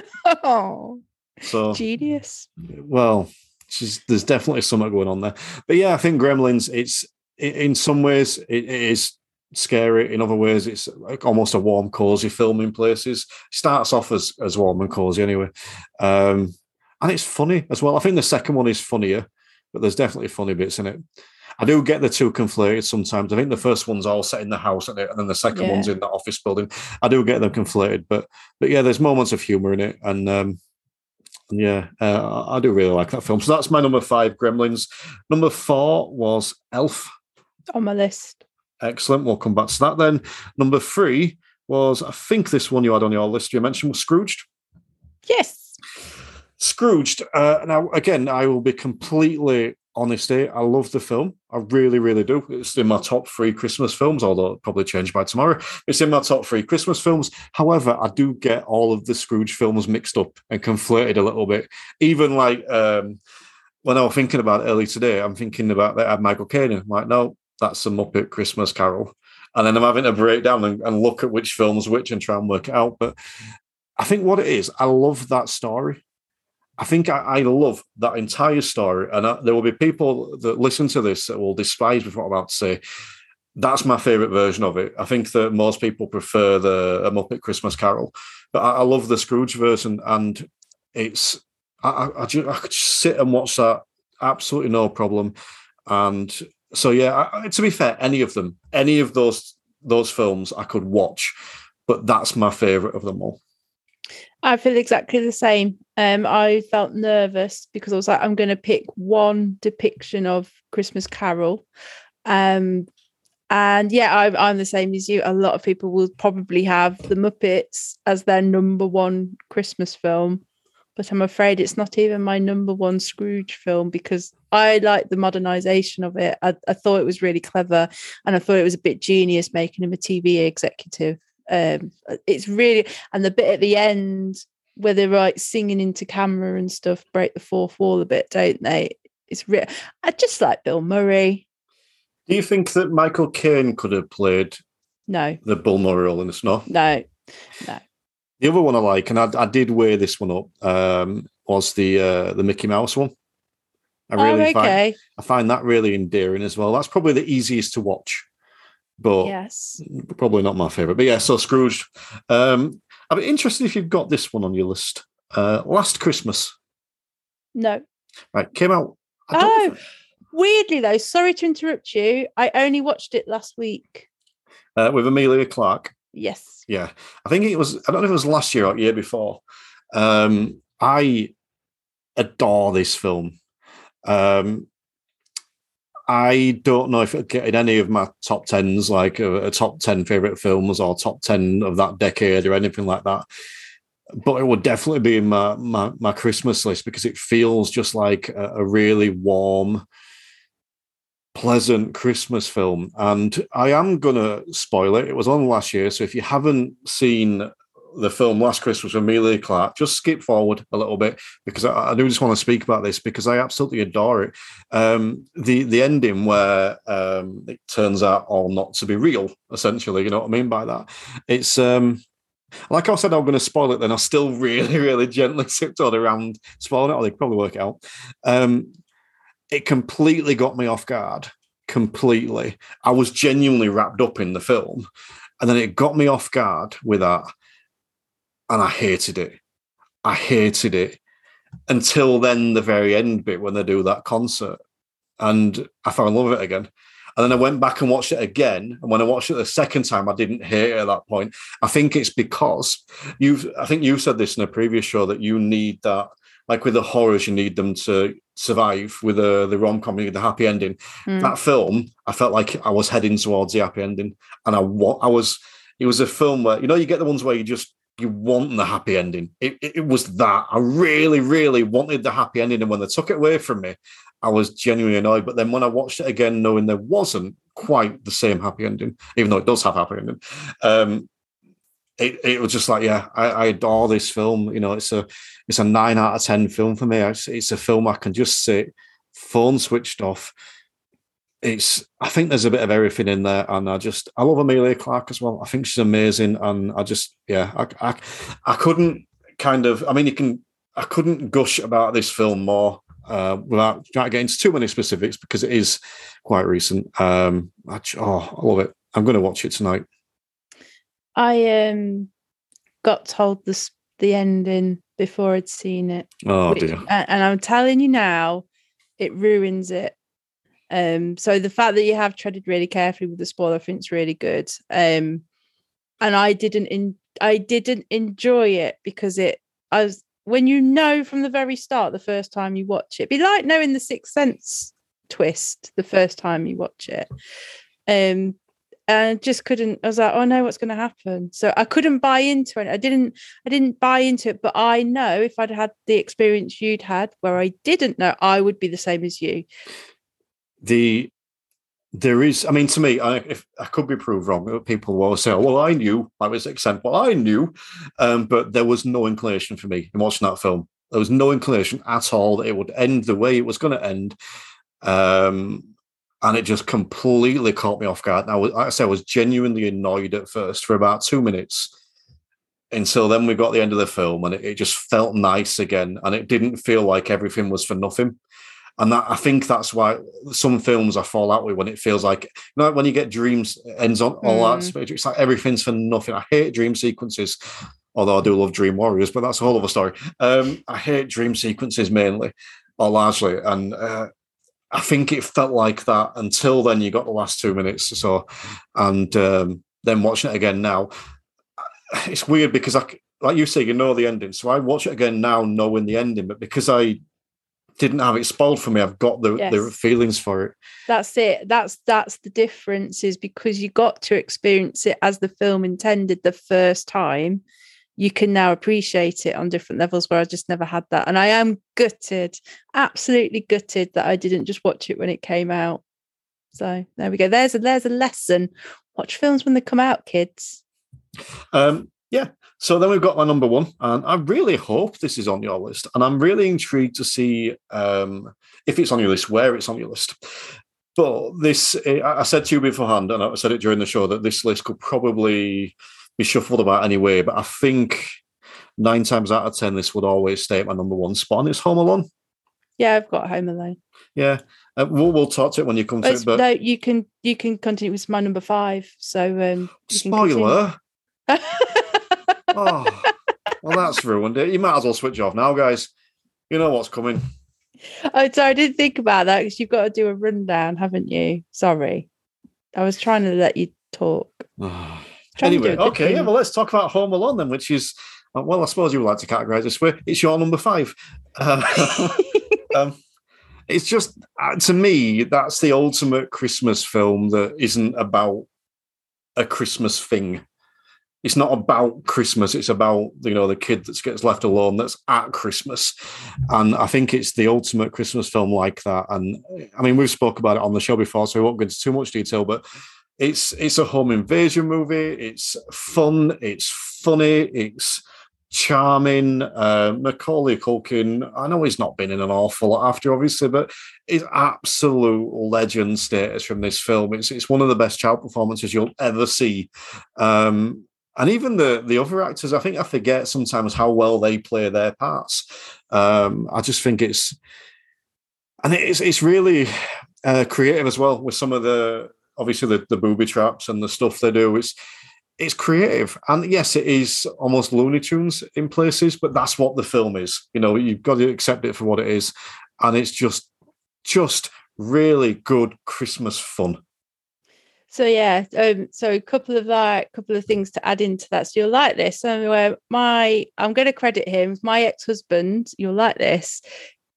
oh, so genius. well, she's, there's definitely something going on there. But yeah, I think Gremlins. It's in some ways it, is scary. In other ways, it's like almost a warm, cozy film in places. Starts off as as warm and cozy anyway, um, and it's funny as well. I think the second one is funnier, but there's definitely funny bits in it. I do get the two conflated sometimes. I think the first one's all set in the house, and then the second Yeah. one's in the office building. I do get them conflated, but but yeah, there's moments of humor in it, and um, and yeah, uh, I do really like that film. So that's my number five, Gremlins. Number four was Elf. On my list. Excellent. We'll come back to that then. Number three was, I think this one you had on your list you mentioned was Scrooged. Yes. Scrooged. Uh, now, again, I will be completely honest here. I love the film. I really, really do. It's in my top three Christmas films, although it'll probably change by tomorrow. It's in my top three Christmas films. However, I do get all of the Scrooge films mixed up and conflated a little bit. Even like um, when I was thinking about it early today, I'm thinking about that had Michael Caine. I'm like, no, that's a Muppet Christmas Carol. And then I'm having to break down and, and look at which film's which and try and work it out. But I think what it is, I love that story. I think I, I love that entire story. And I, there will be people that listen to this that will despise what I'm about to say. That's my favorite version of it. I think that most people prefer the a Muppet Christmas Carol, but I, I love the Scrooge version, and it's I, I, just, I could just sit and watch that absolutely no problem. And so, yeah, to be fair, any of them, any of those those films, I could watch, but that's my favorite of them all. I feel exactly the same. Um, I felt nervous because I was like, I'm going to pick one depiction of Christmas Carol. Um, and yeah, I'm, I'm the same as you. A lot of people will probably have the Muppets as their number one Christmas film, but I'm afraid it's not even my number one Scrooge film because I like the modernization of it. I, I thought it was really clever, and I thought it was a bit genius making him a TV executive um, it's really and the bit at the end where they're like singing into camera and stuff break the fourth wall a bit, don't they? It's real. I just like Bill Murray. Do you think that Michael Caine could have played no the Bill Murray role in the snow? No, no. The other one I like, and I, I did weigh this one up, um, was the uh, the Mickey Mouse one. I really oh, okay. find I find that really endearing as well. That's probably the easiest to watch but yes, probably not my favorite. But yeah, so Scrooge. Um, I'd be interested if you've got this one on your list. Uh, Last Christmas. No. Right, came out. oh, weirdly though. Sorry to interrupt you. I only watched it last week. Uh, with Emilia Clarke. Yes. Yeah, I think it was. I don't know if it was last year or year before. Um, I adore this film. Um, I don't know if it'll get in any of my top tens, like a, a, top 10 favorite films or top 10 of that decade or anything like that. But it would definitely be in my, my, my Christmas list because it feels just like a, a really warm, pleasant Christmas film. And I am going to spoil it. It was on last year. So if you haven't seen the film Last Christmas with Emilia Clarke, just skip forward a little bit because I, I, do just want to speak about this because I absolutely adore it. Um, the the ending where um, it turns out all not to be real, essentially, you know what I mean by that? It's um, like I said, I'm going to spoil it. Then I still really, really gently tiptoed around spoiling it, or they probably work out. Um, it completely got me off guard. Completely, I was genuinely wrapped up in the film, and then it got me off guard with that and I hated it. I hated it until then, the very end bit when they do that concert, and I fell in love with it again. And then I went back and watched it again. And when I watched it the second time, I didn't hate it at that point. I think it's because you've, I think you said this in a previous show that you need that, like with the horrors, you need them to survive. With the, the rom com, the happy ending. Mm. That film, I felt like I was heading towards the happy ending. And I, I was, it was a film where, you know, you get the ones where you just, you want the happy ending. It, it, it, was that. I really, really wanted the happy ending. And when they took it away from me, I was genuinely annoyed. But then when I watched it again, knowing there wasn't quite the same happy ending, even though it does have happy ending, um, it, it was just like, yeah, I, I, adore this film. You know, it's a it's a nine out of ten film for me. It's, it's a film I can just sit, phone switched off, it's I think there's a bit of everything in there, and I just I love Emilia Clarke as well. I think she's amazing, and I just yeah I I, I couldn't kind of I mean you can I couldn't gush about this film more uh, without trying to get into too many specifics because it is quite recent. Um, I, oh, I love it. I'm going to watch it tonight. I um got told the the ending before I'd seen it. Oh which, dear! And I'm telling you now, it ruins it um, so the fact that you have treaded really carefully with the spoiler, I think is really good. Um, and I didn't in, I didn't enjoy it because it I was when you know from the very start the first time you watch it, be like knowing the sixth sense twist the first time you watch it. Um, and I just couldn't. I was like, "Oh no, what's going to happen?" So I couldn't buy into it. I didn't. I didn't buy into it. But I know if I'd had the experience you'd had, where I didn't know, I would be the same as you. The there is, I mean, to me, I, if I could be proved wrong, people will say, oh, "Well, I knew." I was example, I knew, um, but there was no inclination for me in watching that film. There was no inclination at all that it would end the way it was going to end. Um, and it just completely caught me off guard. Now, like I said, I was genuinely annoyed at first for about two minutes until then we got the end of the film and it, it, just felt nice again and it didn't feel like everything was for nothing. And that I think that's why some films I fall out with when it feels like you know when you get dreams ends on all mm. that it's like everything's for nothing. I hate dream sequences, although I do love Dream Warriors, but that's a whole other story. Um, I hate dream sequences mainly or largely, and uh, I think it felt like that until then. You got the last two minutes or so, and um, then watching it again now, it's weird because I, like you say, you know the ending. So I watch it again now, knowing the ending, but because I didn't have it spoiled for me, I've got the yes. the feelings for it. That's it. That's that's the difference. Is because you got to experience it as the film intended the first time you can now appreciate it on different levels where I just never had that. And I am gutted, absolutely gutted that I didn't just watch it when it came out. So there we go. There's a there's a lesson. Watch films when they come out, kids. Um, yeah. So then we've got my number one, and I really hope this is on your list. And I'm really intrigued to see um, if it's on your list, where it's on your list. But this, I said to you beforehand, and I said it during the show that this list could probably be shuffled about anyway. But I think nine times out of ten, this would always stay at my number one spot. And it's Home Alone. Yeah, I've got Home Alone. Yeah, uh, we'll we'll talk to it when you come to it. But no, you can you can continue with my number five. So um, spoiler. oh, well, that's ruined it. You might as well switch off now, guys. You know what's coming. Oh, sorry, I didn't think about that because you've got to do a rundown, haven't you? Sorry, I was trying to let you talk. anyway, okay, yeah, well, let's talk about Home Alone then, which is, uh, well, I suppose you would like to categorize this way. It's your number five. Uh, um, it's just, uh, to me, that's the ultimate Christmas film that isn't about a Christmas thing. It's not about Christmas. It's about you know the kid that gets left alone that's at Christmas, and I think it's the ultimate Christmas film like that. And I mean, we've spoke about it on the show before, so we won't go into too much detail. But it's it's a home invasion movie. It's fun. It's funny. It's charming. Uh, Macaulay Culkin. I know he's not been in an awful lot after, obviously, but it's absolute legend status from this film. It's it's one of the best child performances you'll ever see. Um, and even the the other actors, I think I forget sometimes how well they play their parts. Um, I just think it's and it's it's really uh, creative as well with some of the obviously the, the booby traps and the stuff they do. It's it's creative, and yes, it is almost Looney Tunes in places, but that's what the film is. You know, you've got to accept it for what it is, and it's just just really good Christmas fun. So yeah, um, so a couple of like couple of things to add into that. So you'll like this. So uh, my I'm going to credit him. My ex-husband, you'll like this,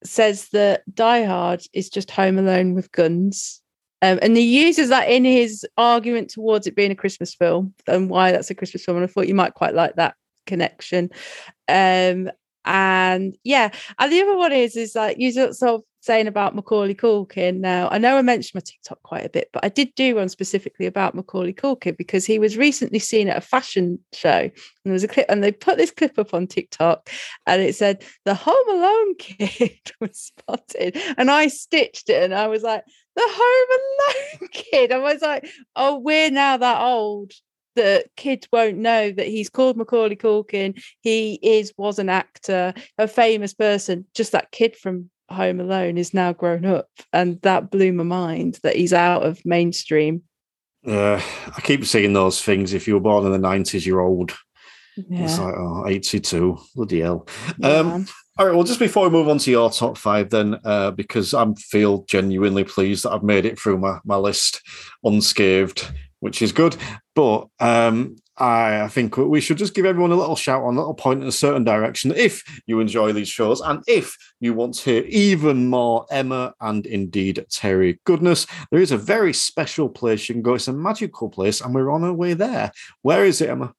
says that Die Hard is just Home Alone with guns. Um, and he uses that in his argument towards it being a Christmas film and why that's a Christmas film. And I thought you might quite like that connection. Um, and yeah, and the other one is is like you sort of saying about Macaulay Culkin. Now I know I mentioned my TikTok quite a bit, but I did do one specifically about Macaulay Culkin because he was recently seen at a fashion show, and there was a clip, and they put this clip up on TikTok, and it said the Home Alone kid was spotted, and I stitched it, and I was like, the Home Alone kid. I was like, oh, we're now that old that kids won't know that he's called Macaulay Culkin. He is was an actor, a famous person. Just that kid from Home Alone is now grown up, and that blew my mind that he's out of mainstream. Yeah, I keep seeing those things. If you were born in the nineties, you're old. Yeah. It's like oh, 82. bloody hell. Yeah. Um, all right. Well, just before we move on to your top five, then, uh, because I feel genuinely pleased that I've made it through my, my list unscathed, which is good. But um, I, think we should just give everyone a little shout on, a little point in a certain direction if you enjoy these shows and if you want to hear even more Emma and indeed Terry goodness. There is a very special place you can go. It's a magical place, and we're on our way there. Where is it, Emma?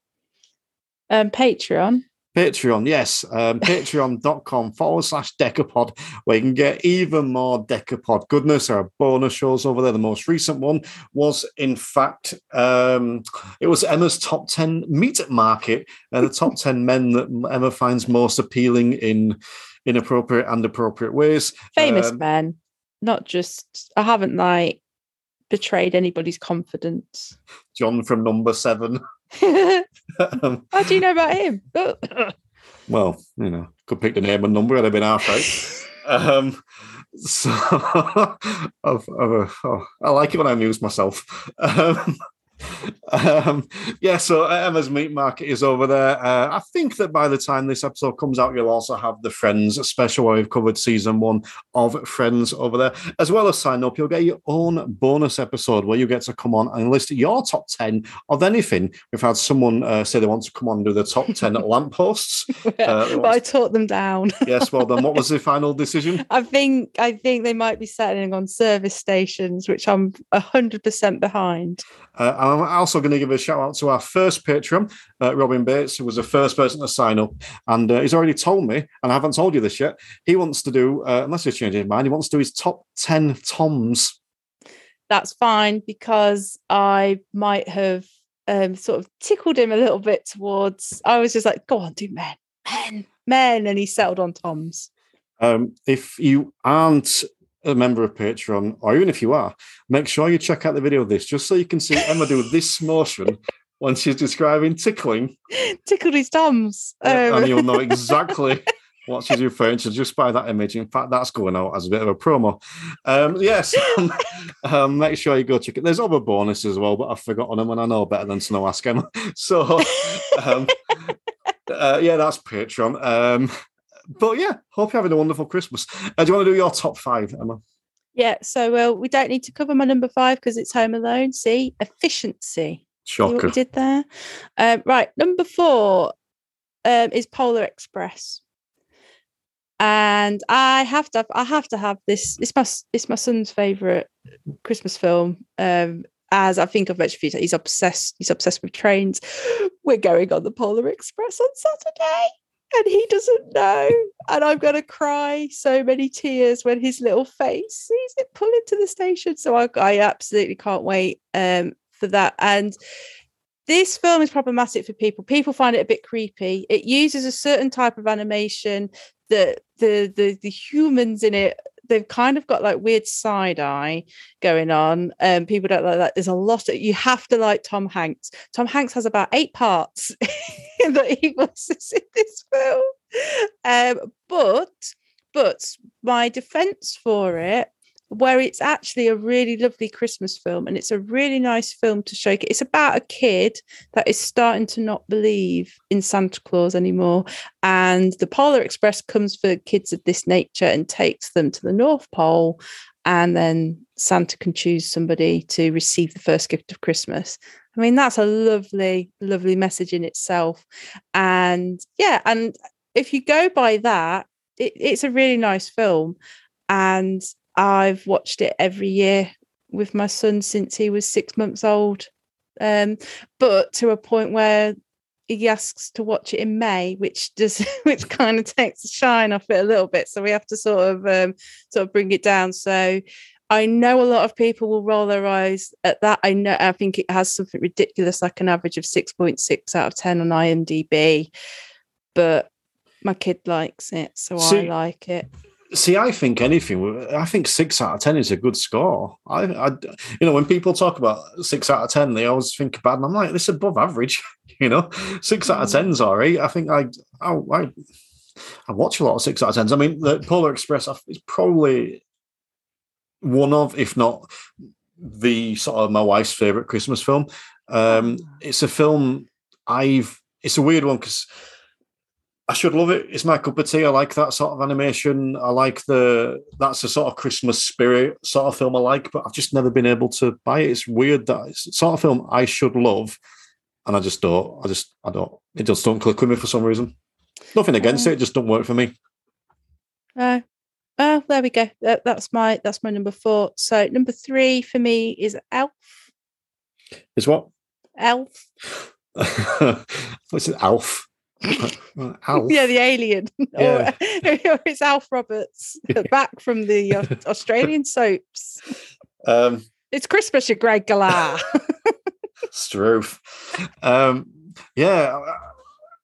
Um, Patreon. Patreon, yes. Um, Patreon.com forward slash Decapod, where you can get even more Decapod goodness. There are bonus shows over there. The most recent one was, in fact, um, it was Emma's top 10 meat market, uh, the top 10 men that Emma finds most appealing in inappropriate and appropriate ways. Famous um, men, not just, I haven't like betrayed anybody's confidence. John from number seven. um, How do you know about him? well, you know, could pick the name and number, it'd have been half right. um, so I've, I've, oh, I like it when I amuse myself. Um, um, yeah, so Emma's Meat Market is over there. Uh, I think that by the time this episode comes out, you'll also have the Friends special where we've covered season one of Friends over there. As well as sign up, you'll get your own bonus episode where you get to come on and list your top 10 of anything. We've had someone uh, say they want to come on and do the top 10 at lampposts. Uh, but I taught them down. yes, well then, what was the final decision? I think I think they might be settling on service stations, which I'm 100% behind. Uh, I'm also going to give a shout out to our first patron, uh, Robin Bates, who was the first person to sign up. And uh, he's already told me, and I haven't told you this yet, he wants to do, uh, unless he's changed his mind, he wants to do his top 10 Toms. That's fine because I might have um, sort of tickled him a little bit towards, I was just like, go on, do men, men, men. And he settled on Toms. Um, if you aren't a member of Patreon, or even if you are, make sure you check out the video of this just so you can see Emma do this motion when she's describing tickling. Tickled his thumbs. Yeah, um. And you'll know exactly what she's referring to just by that image. In fact, that's going out as a bit of a promo. Um, yes, um, make sure you go check it. There's other bonuses as well, but I've forgotten them and I know better than to know ask Emma. So, um, uh, yeah, that's Patreon. But yeah, hope you're having a wonderful Christmas. Uh, do you want to do your top five, Emma? Yeah, so uh, we don't need to cover my number five because it's Home Alone. See, efficiency. Shocker. See what we did there. Um, right, number four um, is Polar Express, and I have to, have, I have to have this. It's my, it's my son's favorite Christmas film. Um, as I think I've mentioned, he's obsessed. He's obsessed with trains. We're going on the Polar Express on Saturday and he doesn't know. And I'm going to cry so many tears when his little face sees it pull into the station. So I, I absolutely can't wait um, for that. And this film is problematic for people. People find it a bit creepy. It uses a certain type of animation that the the the humans in it they've kind of got like weird side eye going on. Um, people don't like that. There's a lot of you have to like Tom Hanks. Tom Hanks has about eight parts that he voices in this film. Um, but but my defense for it where it's actually a really lovely Christmas film and it's a really nice film to show. It's about a kid that is starting to not believe in Santa Claus anymore. And the Polar Express comes for kids of this nature and takes them to the North Pole. And then Santa can choose somebody to receive the first gift of Christmas. I mean, that's a lovely, lovely message in itself. And yeah, and if you go by that, it, it's a really nice film. And I've watched it every year with my son since he was six months old. Um, but to a point where he asks to watch it in May, which does which kind of takes the shine off it a little bit. So we have to sort of um, sort of bring it down. So I know a lot of people will roll their eyes at that. I know I think it has something ridiculous, like an average of 6.6 out of 10 on IMDb. But my kid likes it, so See, I like it. See, I think anything. I think six out of ten is a good score. I, I, you know, when people talk about six out of ten, they always think bad, and I'm like, this is above average. You know, six out of mm. tens are. I think I, I, I, I watch a lot of six out of tens. I mean, the Polar Express is probably one of, if not the sort of my wife's favorite Christmas film. Um, mm. it's a film I've. It's a weird one because I should love it. It's my cup of tea. I like that sort of animation. I like the that's the sort of Christmas spirit sort of film I like, but I've just never been able to buy it. It's weird that it's sort of film I should love, and I just don't. I just I don't. It just don't click with me for some reason. Nothing against it, it just don't work for me. Uh, oh, there we go. That, that's my that's my number four. So number three for me is Elf. Is what? Elf. What's it? Alf. Alf. Yeah, the alien. Yeah. or, or it's Alf Roberts back from the uh, Australian soaps. Um, It's Christmas, you Greg Galah. Struth. Um, yeah.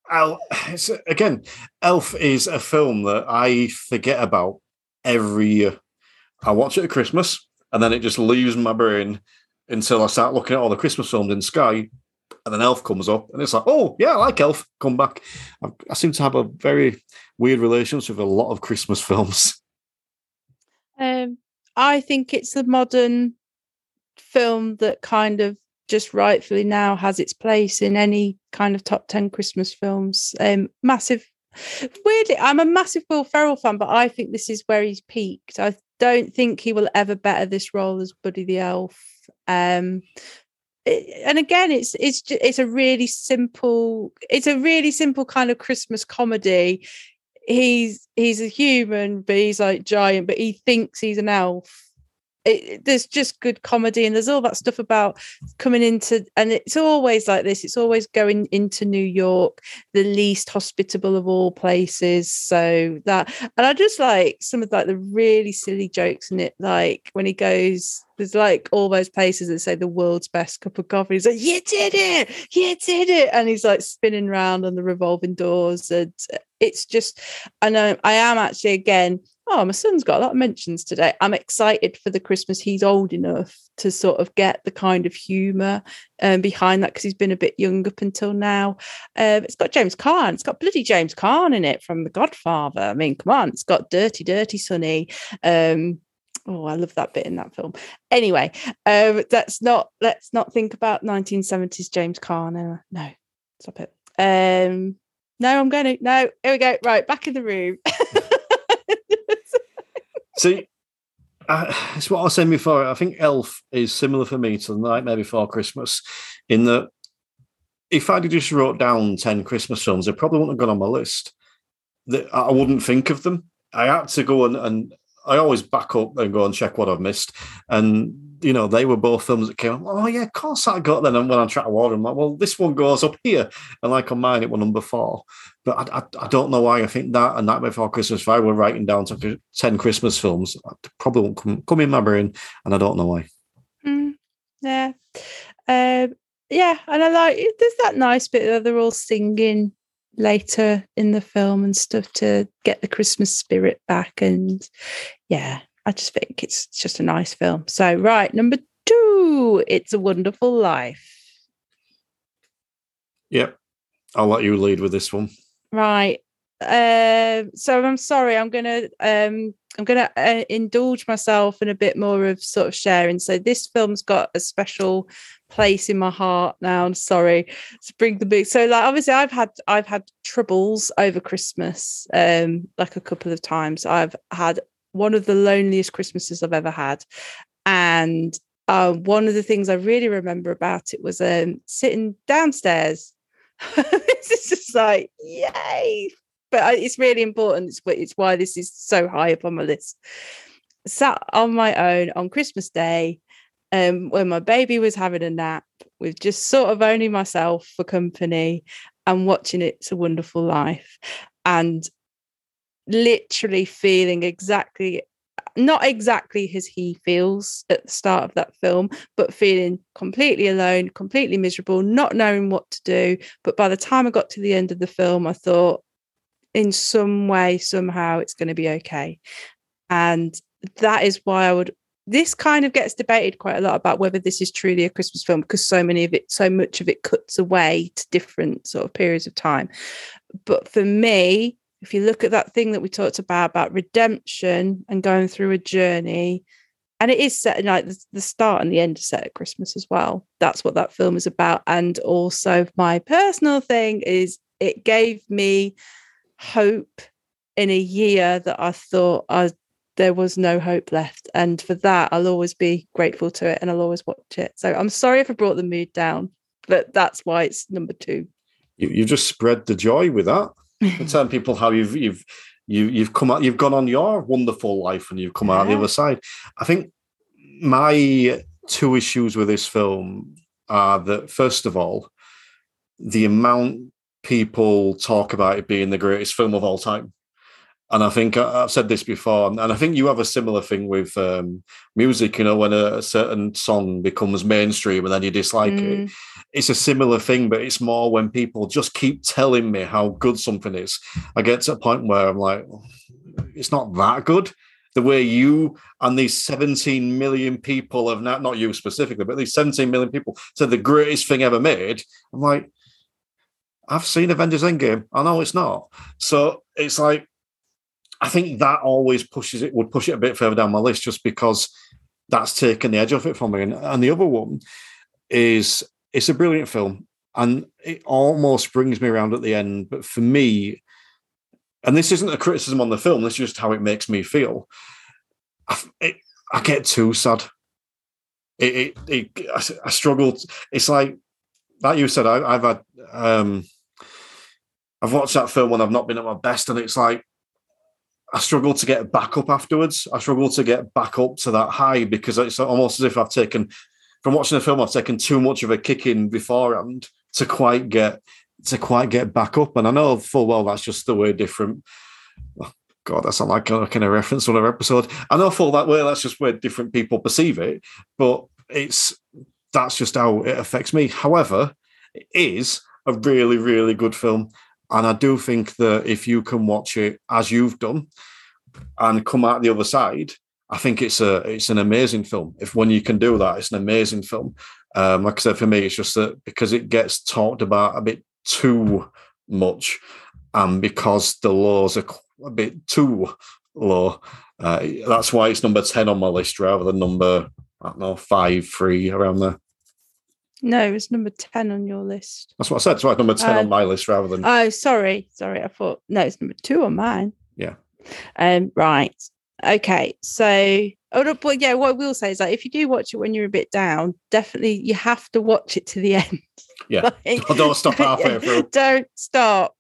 Al, it's, again, Elf is a film that I forget about every year. I watch it at Christmas, and then it just leaves my brain until I start looking at all the Christmas films in Sky, and then Elf comes up, and it's like, oh yeah, I like Elf. Come back. I, I seem to have a very weird relationship with a lot of Christmas films. Um, I think it's the modern film that kind of just rightfully now has its place in any kind of top 10 Christmas films. Um, massive, weirdly, I'm a massive Will Ferrell fan, but I think this is where he's peaked. I don't think he will ever better this role as Buddy the Elf. Um, Eh, and again, it's it's it's a really simple, it's a really simple kind of Christmas comedy he's he's a human, but he's like giant, but he thinks he's an elf. It, there's just good comedy, and there's all that stuff about coming into, and it's always like this. It's always going into New York, the least hospitable of all places. So that, and I just like some of like the really silly jokes in it, like when he goes. There's like all those places that say the world's best cup of coffee. He's like, "You did it! You did it!" And he's like spinning around on the revolving doors, and it's just I know I am actually again. Oh, my son's got a lot of mentions today. I'm excited for the Christmas. He's old enough to sort of get the kind of humour um, behind that because he's been a bit young up until now. Um, it's got James Caan. It's got bloody James Caan in it from The Godfather. I mean, come on. It's got Dirty, Dirty Sonny. Um, oh, I love that bit in that film. Anyway, um, that's not. Let's not think about 1970s James Caan. Uh, no, stop it. Um, no, I'm going to. No, here we go. Right, back in the room. See, uh, it's what I was saying before. I think Elf is similar for me to The Nightmare Before Christmas, in that if I'd just wrote down 10 Christmas films, they probably wouldn't have gone on my list. That I wouldn't think of them. I had to go and, and I always back up and go and check what I've missed. And, you know, they were both films that came up. Oh, yeah, of course I got them. And when I try to order them, I'm like, well, this one goes up here. And like on mine, it was number four. But I, I, I don't know why. I think that and Night Before Christmas, if I were writing down to 10 Christmas films, probably won't come, come in my brain. And I don't know why. Mm, yeah. Um, yeah, and I like there's that nice bit that they're all singing later in the film and stuff to get the Christmas spirit back. And yeah, I just think it's just a nice film. So right, number two, It's a Wonderful Life. Yep. I'll let you lead with this one. Right. Um, so I'm sorry, I'm gonna um I'm gonna uh, indulge myself in a bit more of sort of sharing. So this film's got a special place in my heart now. I'm sorry to bring the big so like obviously I've had I've had troubles over Christmas um like a couple of times. I've had one of the loneliest Christmases I've ever had. And uh, one of the things I really remember about it was um sitting downstairs. This is just like yay! But it's really important. It's, it's why this is so high up on my list. Sat on my own on christmas day um when my baby was having a nap with just sort of only myself for company and watching it's a wonderful life. And literally feeling exactly not exactly as he feels at the start of that film, but feeling completely alone, completely miserable, not knowing what to do. But by the time I got to the end of the film, I thought, in some way, somehow, it's going to be okay. And that is why I would. This kind of gets debated quite a lot about whether this is truly a Christmas film because so many of it, so much of it cuts away to different sort of periods of time. But for me, if you look at that thing that we talked about about redemption and going through a journey and it is set like the, start and the end are set at christmas as well that's what that film is about and also my personal thing is it gave me hope in a year that i thought I, there was no hope left and for that i'll always be grateful to it and i'll always watch it so i'm sorry if i brought the mood down but that's why it's number two. You, you just spread the joy with that. And telling people how you've you've you you've come out, you've gone on your wonderful life, and you've come out the other side. I think my two issues with this film are that first of all, the amount people talk about it being the greatest film of all time. And I think I've said this before, and I think you have a similar thing with um, music. You know, when a, certain song becomes mainstream and then you dislike it, Mm, it's a similar thing, but it's more when people just keep telling me how good something is. I get to a point where I'm like, it's not that good. The way you and these 17 million people have now, not you specifically, but these 17 million people said the greatest thing ever made. I'm like, I've seen Avengers Endgame. I know it's not. So it's like, I think that always pushes it, would push it a bit further down my list just because that's taken the edge off it for me. And, and the other one is it's a brilliant film and it almost brings me around at the end. But for me, and this isn't a criticism on the film, this is just how it makes me feel. I, it, I get too sad. It, it, it I, I. It's like like you said. I, I've had um, I've watched that film when I've not been at my best, and it's like I struggle to get back up afterwards. I struggle to get back up to that high because it's almost as if I've taken from watching the film, I've taken too much of a kicking beforehand to quite get to quite get back up. And I know full well that's just the way different. oh, God, that's not like a kind of reference on another episode. I know full that way that's just where different people perceive it, but it's that's just how it affects me. However, it is a really, really good film. And I do think that if you can watch it as you've done and come out the other side, I think it's a it's an amazing film. If when you can do that, it's an amazing film. Um, like I said, for me, it's just that because it gets talked about a bit too much, and because the laws are a bit too low, uh, that's why it's number ten on my list rather than number I don't know five, three around there. No, it's number 10 on your list. That's what I said. That's why number ten Uh, on my list rather than Oh, sorry. Sorry. I thought, no, it's number two on mine. Yeah. Um, right. Okay. So, oh, but yeah, what I will say is that if you do watch it when you're a bit down, definitely you have to watch it to the end. Yeah. Like, don't stop halfway through. Don't stop.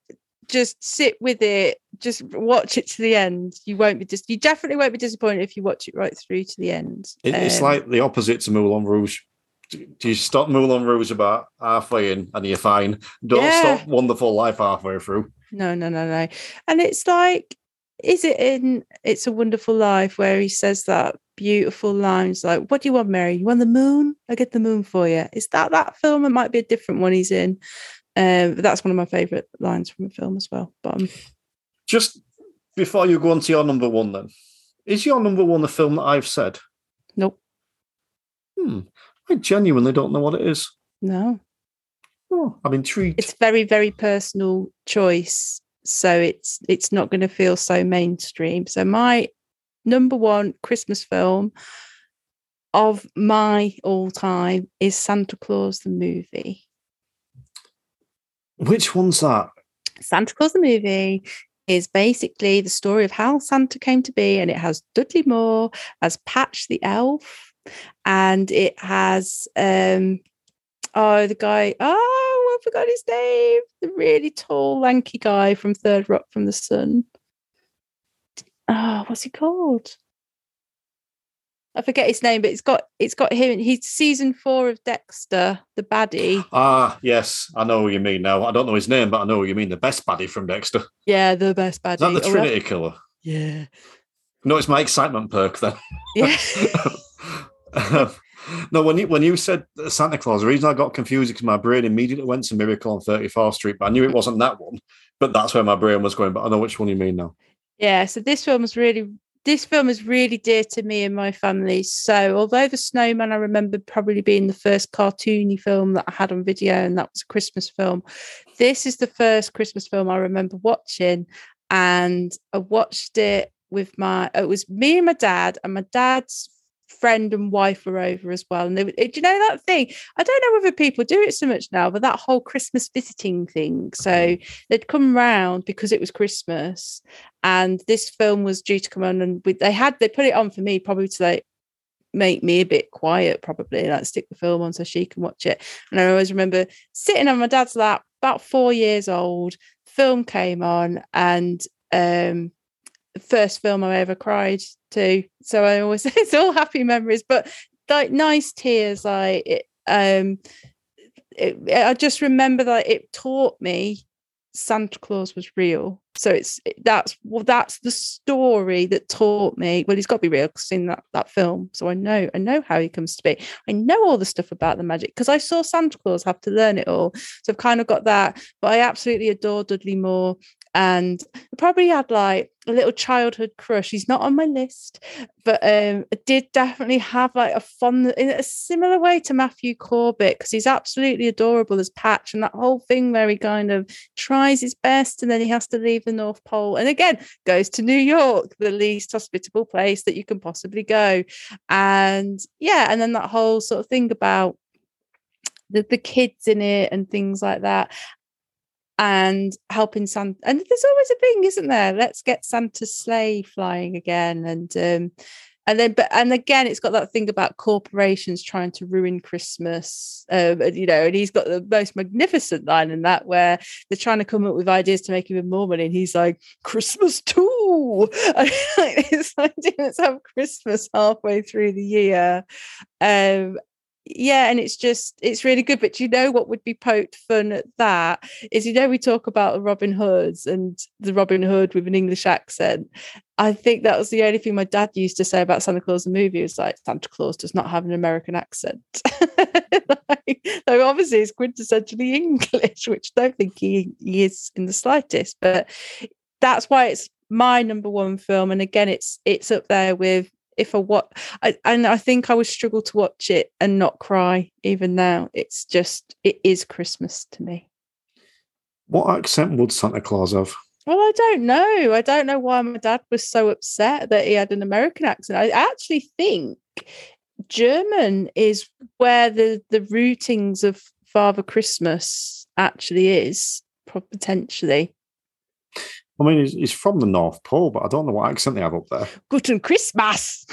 Just sit with it. Just watch it to the end. You won't be just. you definitely won't be disappointed if you watch it right through to the end. It, it's Um, like the opposite to Moulin Rouge. Do do you stop Moulin Rouge about halfway in and you're fine? Don't Yeah. stop Wonderful Life halfway through. No, no, no, no. And it's like, is it in It's a Wonderful Life where he says that beautiful lines like, What do you want, Mary? You want the moon? I get the moon for you. Is that that film? It might be a different one he's in. Um, but that's one of my favourite lines from a film as well. But um, Just before you go on to your number one, then, is your number one the film that I've said? nope, Hmm. I genuinely don't know what it is. no. Oh, I'm intrigued. It's very, very personal choice. So it's it's not going to feel so mainstream. So my number one Christmas film of my all time is Santa Claus the movie. Which one's that? Santa Claus the movie is basically the story of how Santa came to be, and it has Dudley Moore as Patch the elf, and it has um oh the guy oh I forgot his name the really tall lanky guy from Third Rock from the Sun. Oh, what's he called? I forget his name, but it's got it's got him. He's season four of Dexter, the baddie. Ah, yes, I know what you mean now. I don't know his name, but I know what you mean. The best baddie from Dexter. Yeah, the best baddie. Is that the Oh, Trinity Killer? yeah, No, it's my excitement perk then. yeah. Um, um, no, when you when you said Santa Claus, the reason I got confused because my brain immediately went to Miracle on 34th Street, but I knew it wasn't that one. But that's where my brain was going. But I know which one you mean now. Yeah, so this film was really this film is really dear to me and my family. So although The Snowman I remember probably being the first cartoony film that I had on video and that was a Christmas film, this is the first Christmas film I remember watching and I watched it with my it was me and my dad and my dad's friend and wife were over as well and they were, do you know that thing i don't know whether people do it so much now but that whole christmas visiting thing so they'd come round because it was christmas and this film was due to come on and we, they had they put it on for me probably to like make me a bit quiet, probably like stick the film on so she can watch it. And I always remember sitting on my dad's lap, about four years old. Film came on, and um, first film I ever cried to. So I always it's all happy memories, but like nice tears. Like it, um, it, I just remember that it taught me Santa Claus was real. So it's that's well, that's the story that taught me. Well, he's got to be real because seen that that film, so I know I know how he comes to be. I know all the stuff about the magic because I saw Santa Claus have to learn it all. So I've kind of got that. But I absolutely adore Dudley Moore and probably had like a little childhood crush. He's not on my list, but um, did definitely have like a fun in a similar way to Matthew Corbett because he's absolutely adorable as Patch, and that whole thing where he kind of tries his best and then he has to leave the North Pole, and again goes to New York, the least hospitable place that you can possibly go, and yeah, and then that whole sort of thing about the, the kids in it and things like that and helping Santa. And there's always a thing, isn't there? Let's get Santa's sleigh flying again. And um, and then, but and again, it's got that thing about corporations trying to ruin Christmas. Um, and, you know, and he's got the most magnificent line in that where they're trying to come up with ideas to make even more money, and he's like, "Christmas too." it's like, let's have Christmas halfway through the year. Um, yeah and it's just it's really good but you know what would be poked fun at that is you know we talk about the robin hoods and the robin hood with an english accent. I think that was the only thing my dad used to say about santa claus the movie was like santa claus does not have an american accent. Like, so obviously it's quintessentially english which i don't think he, he is in the slightest but that's why it's my number one film and again it's it's up there with if I what I, and I think I would struggle to watch it and not cry even now. It's just it is Christmas to me. What accent would Santa Claus have? Well, I don't know. I don't know why my dad was so upset that he had an American accent. I actually think German is where the the rootings of Father Christmas actually is potentially. I mean, he's, he's, from the North Pole, but I don't know what accent they have up there. Guten Christmas.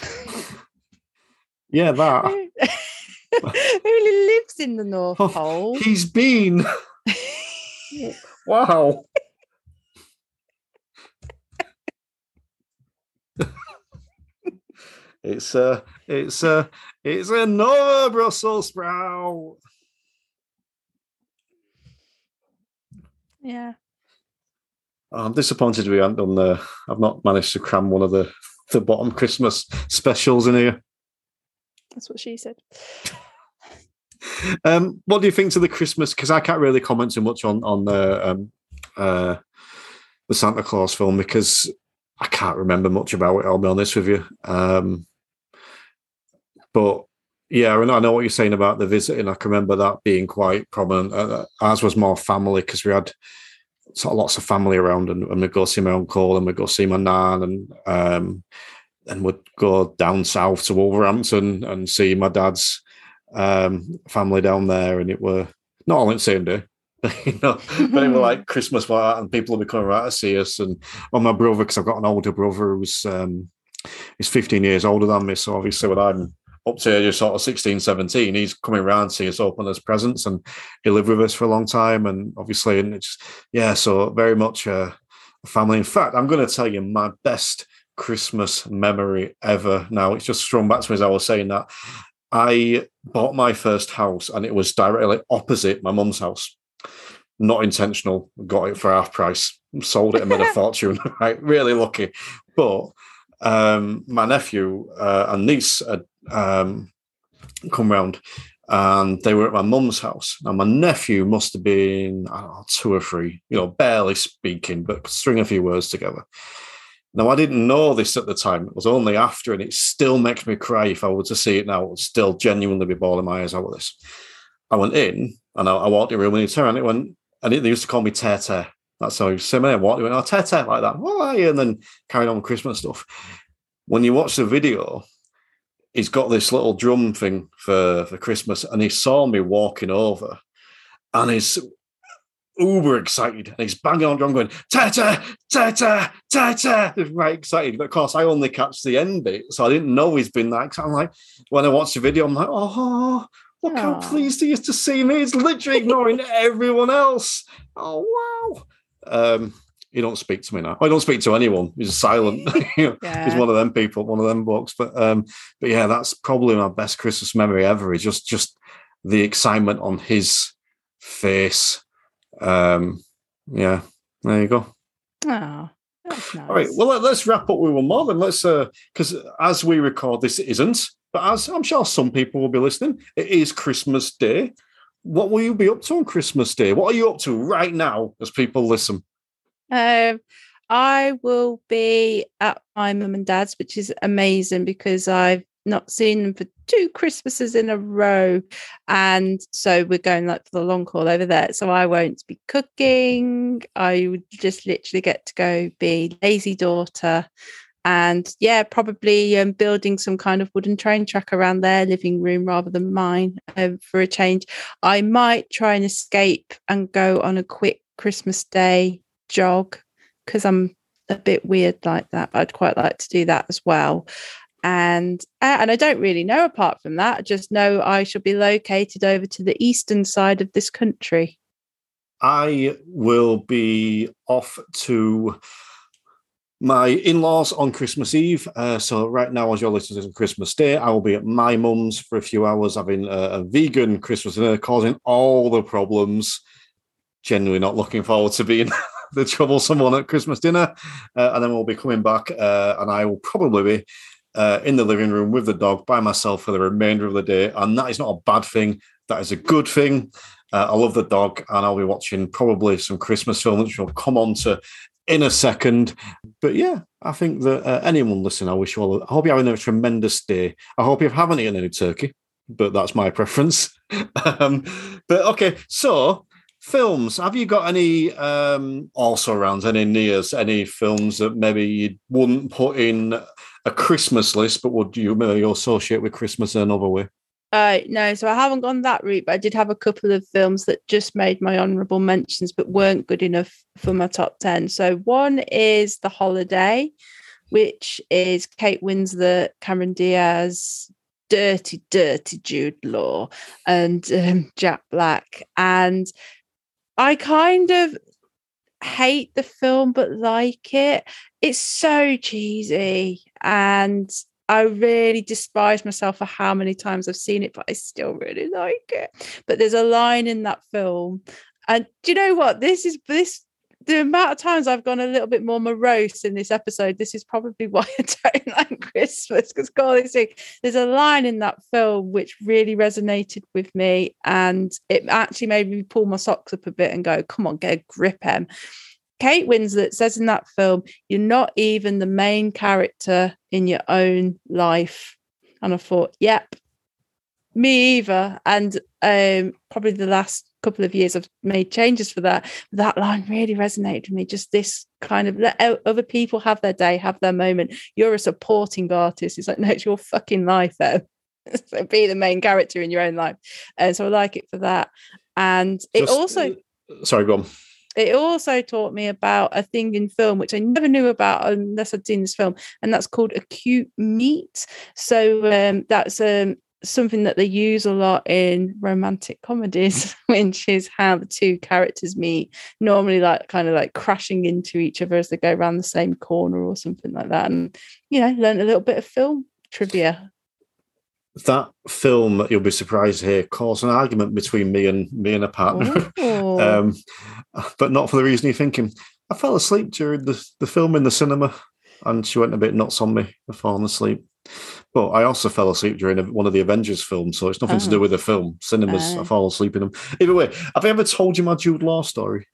yeah, that. Who really lives in the North oh, Pole? He's been. wow. it's uh, a, uh, it's a, it's another Brussels sprout. Yeah. I'm disappointed we haven't done the. I've not managed to cram one of the the bottom Christmas specials in here. That's what she said. um, what do you think to the Christmas? Because I can't really comment too much on on the um, uh, the Santa Claus film because I can't remember much about it. I'll be honest with you. Um, but yeah, I know, I know what you're saying about the visiting. I can remember that being quite prominent. Uh, ours was more family because we had sort of lots of family around, and, and we'd go see my uncle, and we'd go see my nan, and um, and we'd go down south to Wolverhampton and see my dad's um, family down there, and it were not all in the same day. you know, but it were like Christmas and people would be coming around to see us. And well, my brother, because I've got an older brother who's um, he's 15 years older than me, so obviously when I'm up to of sort of 16, 17, he's coming around to see us open his presents and he lived with us for a long time. And obviously, and it's, yeah, so very much a family. In fact, I'm going to tell you my best Christmas memory ever. Now, it's just thrown back to me as I was saying that. I bought my first house and it was directly opposite my mum's house. Not intentional, got it for half price, sold it and made a fortune. Right, really lucky. But um, my nephew uh, and niece had um, come round and they were at my mum's house. Now, my nephew must have been, I don't know, two or three, you know, barely speaking, but string a few words together. Now, I didn't know this at the time. It was only after, and it still makes me cry if I were to see it now. It would still genuinely be bawling my eyes out with this. I went in and I, I walked in the room and he turned and it went, and they used to call me Tete. That's how he said my name. What? He went, oh, Tete, like that. Why? And then carried on with Christmas stuff. When you watch the video, he's got this little drum thing for for Christmas, and he saw me walking over, and he's uber excited and he's banging on drum going ta ta ta ta ta ta he's right excited but of course I only catch the end bit so I didn't know he's been that excited. I'm like when I watch the video I'm like oh look how pleased he is to see me. He's literally ignoring everyone else. Oh wow. Um he don't speak to me now I don't speak to anyone he's silent know, he's one of them people one of them books but um but yeah that's probably my best Christmas memory ever is just just the excitement on his face um, yeah, there you go. Oh, nice. All right, well, let, us wrap up with one more then. Let's, uh, because as we record, this isn't, but as I'm sure some people will be listening, it is Christmas Day. What will you be up to on Christmas Day? What are you up to right now as people listen? Um, I will be at my mum and dad's, which is amazing because I've not seen them for two Christmases in a row. And so we're going like for the long haul over there. So I won't be cooking. I would just literally get to go be lazy daughter. And yeah, probably um, building some kind of wooden train track around their living room rather than mine um, for a change. I might try and escape and go on a quick Christmas Day jog because I'm a bit weird like that. But I'd quite like to do that as well. And and I don't really know apart from that. I just know I shall be located over to the eastern side of this country. I will be off to my in-laws on Christmas Eve. Uh, so right now, as you're listening to Christmas Day, I will be at my mum's for a few hours having a, a vegan Christmas dinner, causing all the problems. Genuinely not looking forward to being the troublesome one at Christmas dinner. Uh, and then we'll be coming back, uh, and I will probably be uh, in the living room with the dog by myself for the remainder of the day. And that is not a bad thing. That is a good thing. Uh, I love the dog, and I'll be watching probably some Christmas films, which we'll come on to in a second. But yeah, I think that uh, anyone listening, I wish you all. I hope you're having a tremendous day. I hope you haven't eaten any turkey, but that's my preference. um, but okay, so films. Have you got any um, also around any nears, any films that maybe you wouldn't put in a Christmas list, but would you maybe associate with Christmas in another way? Uh, no, so I haven't gone that route, but I did have a couple of films that just made my honourable mentions, but weren't good enough for my top 10. So one is The Holiday, which is Kate Winslet, Cameron Diaz, dirty, dirty Jude Law, and um, Jack Black. And I kind of hate the film, but like it. It's so cheesy. And I really despise myself for how many times I've seen it, but I still really like it. But there's a line in that film. And do you know what? This is this the amount of times I've gone a little bit more morose in this episode. This is probably why I don't like Christmas. Because God, there's a line in that film which really resonated with me, and it actually made me pull my socks up a bit and go, "Come on, get a grip, Em." Kate Winslet says in that film, You're not even the main character in your own life. And I thought, Yep, me either. And um, probably the last couple of years I've made changes for that. That line really resonated with me. Just this kind of let other people have their day, have their moment. You're a supporting artist. It's like, no, it's your fucking life, though. so be the main character in your own life. And so I like it for that. And it Just- also Sorry, go on. it also taught me about a thing in film which I never knew about unless I'd seen this film, and that's called acute meet. So um, that's um, something that they use a lot in romantic comedies, which is how the two characters meet, normally like kind of like crashing into each other as they go around the same corner or something like that. And you know, learn a little bit of film trivia. That film, you'll be surprised here, caused an argument between me and me and a partner. Oh. um, but not for the reason you're thinking. I fell asleep during the, the film in the cinema, and she went a bit nuts on me for falling asleep. But I also fell asleep during one of the Avengers films, so it's nothing to do Oh. with the film. Cinemas, I Oh. fall asleep in them. Either way, have I ever told you my Jude Law story?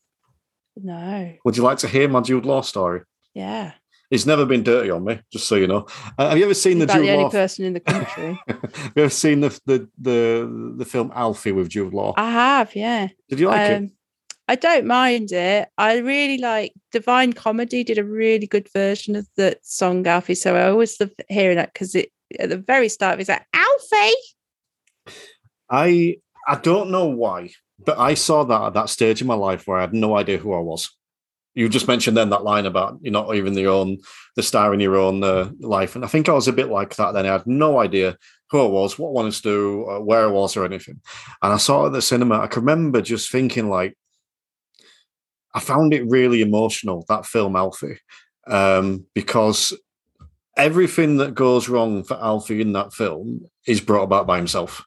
no, Would you like to hear my Jude Law story? yeah, He's never been dirty on me, just so you know. Uh, have you ever seen He's the Jude the only Law? person in the country. have you ever seen the, the the the film Alfie with Jude Law? I have, yeah. Did you like it? I don't mind it. I really like Divine Comedy did a really good version of the song Alfie. So I always love hearing that because it at the very start it's like Alfie. I I don't know why, but I saw that at that stage in my life where I had no idea who I was. You just mentioned then that line about you're not even the own the star in your own uh, life, and I think I was a bit like that. Then I had no idea who I was, what I wanted to do, uh, where I was, or anything. And I saw it at the cinema. I can remember just thinking like, I found it really emotional that film Alfie, um, because everything that goes wrong for Alfie in that film is brought about by himself.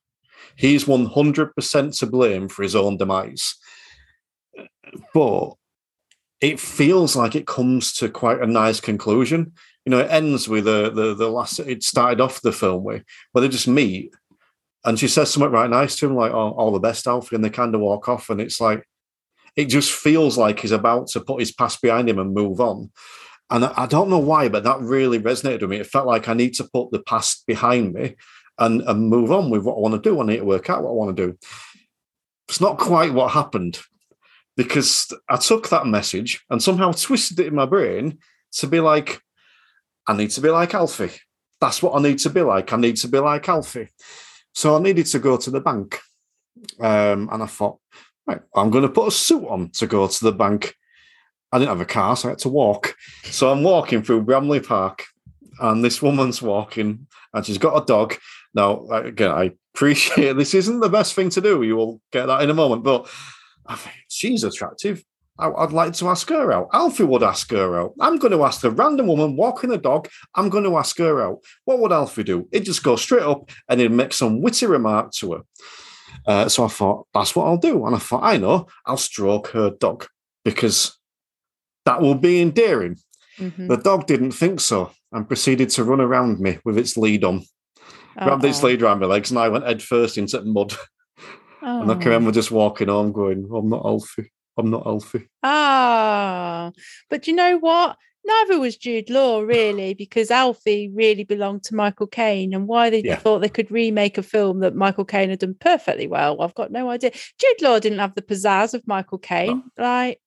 He's 100% to blame for his own demise. But it feels like it comes to quite a nice conclusion. You know, it ends with the the, the last. It started off the film with where they just meet, and she says something right nice to him, like "Oh, all the best, Alfie," and they kind of walk off, and it's like it just feels like he's about to put his past behind him and move on. And I don't know why, but that really resonated with me. It felt like I need to put the past behind me and, and move on with what I want to do. I need to work out what I want to do. It's not quite what happened because I took that message and somehow twisted it in my brain to be like, I need to be like Alfie. That's what I need to be like. I need to be like Alfie. So I needed to go to the bank. Um, and I thought, right, I'm going to put a suit on to go to the bank. I didn't have a car, so I had to walk. So I'm walking through Bramley Park, and this woman's walking, and she's got a dog. Now, again, I appreciate this isn't the best thing to do. You will get that in a moment, but I think she's attractive. I, would like to ask her out. Alfie would ask her out. I'm going to ask the random woman walking a dog. I'm going to ask her out. What would Alfie do? He'd just go straight up and he'd make some witty remark to her. Uh, so I thought, that's what I'll do. And I thought, I know, I'll stroke her dog because that will be endearing. Mm-hmm. The dog didn't think so and proceeded to run around me with its lead on. Uh-oh. Grabbed its lead around my legs and I went head first into mud. Oh. And I can remember just walking home going, I'm not Alfie. I'm not Alfie. Ah, but you know what? Neither was Jude Law, really, because Alfie really belonged to Michael Caine. And why they yeah. thought they could remake a film that Michael Caine had done perfectly well, I've got no idea. Jude Law didn't have the pizzazz of Michael Caine. No. Like,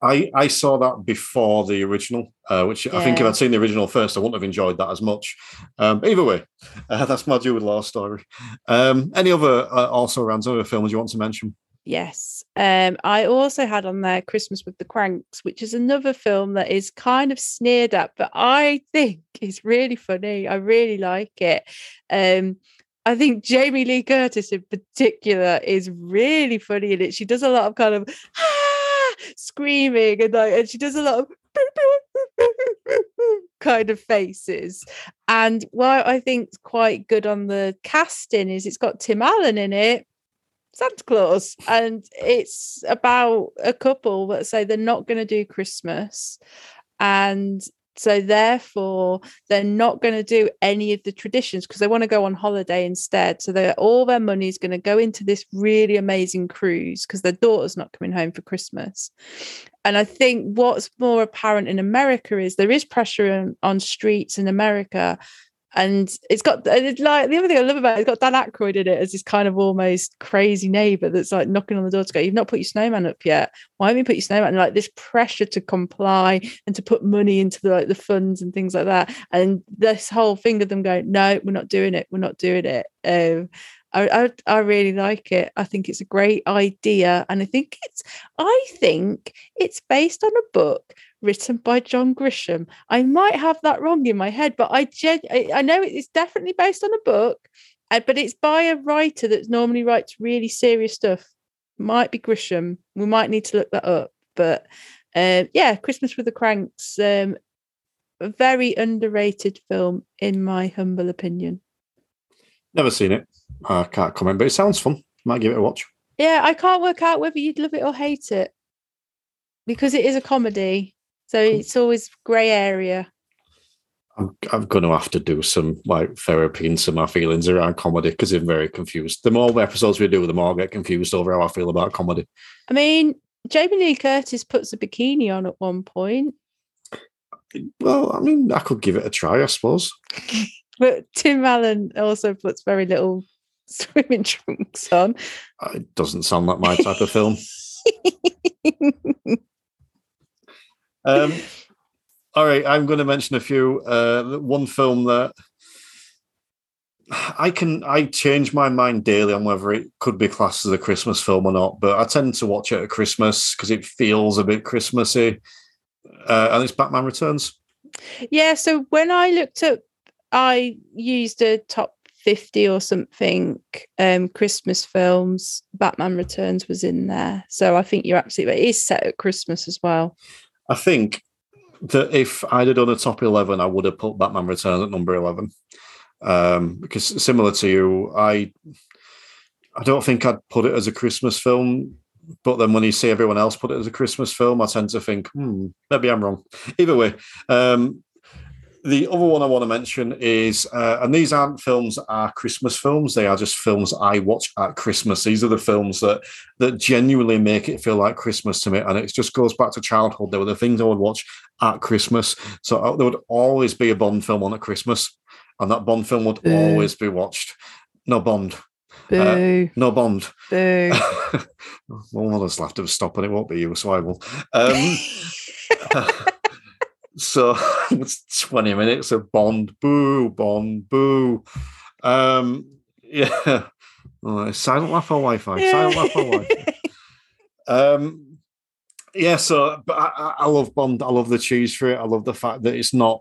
I, I saw that before the original, uh, which yeah. I think if I'd seen the original first, I wouldn't have enjoyed that as much. Um, either way, uh, that's my Jude Law story. Um, any other uh, also around other films you want to mention? Yes. Um, I also had on there Christmas with the Cranks, which is another film that is kind of sneered at, but I think is really funny. I really like it. Um, I think Jamie Lee Curtis in particular is really funny in it. She does a lot of kind of ah, screaming and like, and she does a lot of kind of faces. And what I think quite good on the casting is it's got Tim Allen in it Santa Claus. And it's about a couple that say they're not going to do Christmas. And so therefore they're not going to do any of the traditions because they want to go on holiday instead. So all their money is going to go into this really amazing cruise because their daughter's not coming home for Christmas. And I think what's more apparent in America is there is pressure on, on streets in America and it's got it's like the other thing I love about it, it's got Dan Aykroyd in it as this kind of almost crazy neighbor that's like knocking on the door to go, You've not put your snowman up yet. Why haven't you put your snowman? And like this pressure to comply and to put money into the like the funds and things like that. And this whole thing of them going, No, we're not doing it, we're not doing it. Um, I, I, I really like it. I think it's a great idea, and I think it's I think it's based on a book written by John Grisham. I might have that wrong in my head, but I gen- I know it's definitely based on a book, uh, but it's by a writer that normally writes really serious stuff. Might be Grisham. We might need to look that up. But uh, yeah, Christmas with the Cranks, um, a very underrated film in my humble opinion. Never seen it. I can't comment, but it sounds fun. Might give it a watch. Yeah, I can't work out whether you'd love it or hate it because it is a comedy. So it's always grey area. I'm, I'm going to have to do some like therapy into my feelings around comedy because I'm very confused. The more episodes we do, the more I get confused over how I feel about comedy. I mean, Jamie Lee Curtis puts a bikini on at one point. Well, I mean, I could give it a try, I suppose. but Tim Allen also puts very little swimming trunks on. Uh, it doesn't sound like my type of film. Um, all right, I'm going to mention a few. Uh, one film that I can I change my mind daily on whether it could be classed as a Christmas film or not, but I tend to watch it at Christmas because it feels a bit Christmassy. Uh, and it's Batman Returns. Yeah, so when I looked up, I used a top 50 or something um, Christmas films. Batman Returns was in there. So I think you're absolutely. It is set at Christmas as well. I think that if I'd have done a top 11, I would have put Batman Returns at number 11. Um, because similar to you, I I don't think I'd put it as a Christmas film. But then when you see everyone else put it as a Christmas film, I tend to think, hmm, maybe I'm wrong. Either way, um, the other one I want to mention is, uh, and these aren't films that are Christmas films; they are just films I watch at Christmas. These are the films that that genuinely make it feel like Christmas to me, and it just goes back to childhood. They were the things I would watch at Christmas. So uh, there would always be a Bond film on at Christmas, and that Bond film would always be watched. No Bond. Uh, no Bond. Boo. well, I'll just have to stop, and it won't be you, so I will. Um, so it's 20 minutes of Bond, boo, Bond, boo. Um, yeah. Oh, silent laugh or Wi Fi? Silent laugh or Wi Fi? um, yeah, so but I, I, love Bond. I love the cheese for it. I love the fact that it's not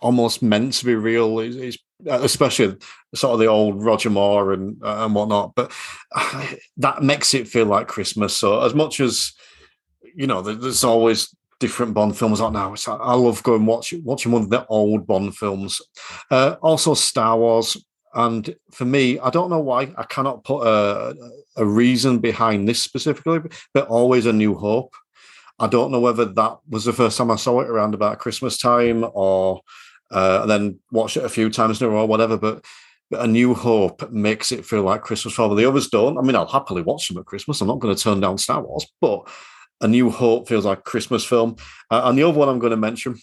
almost meant to be real. It's, it's especially sort of the old Roger Moore and uh, and whatnot. But uh, that makes it feel like Christmas. So as much as you know, there's always different Bond films out now. So I love going watch watching one of the old Bond films. Uh, also Star Wars, and for me, I don't know why I cannot put a, a reason behind this specifically, but always a New Hope. I don't know whether that was the first time I saw it around about Christmas time or uh, then watched it a few times in a row or whatever. But, but A New Hope makes it feel like Christmas for the others don't. I mean, I'll happily watch them at Christmas. I'm not going to turn down Star Wars, but a New Hope feels like a Christmas film. Uh, and the other one I'm going to mention,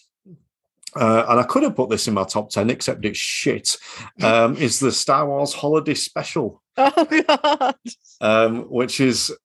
uh, and I could have put this in my top 10, except it's shit, um, is the Star Wars Holiday Special. Oh, God. Um, which is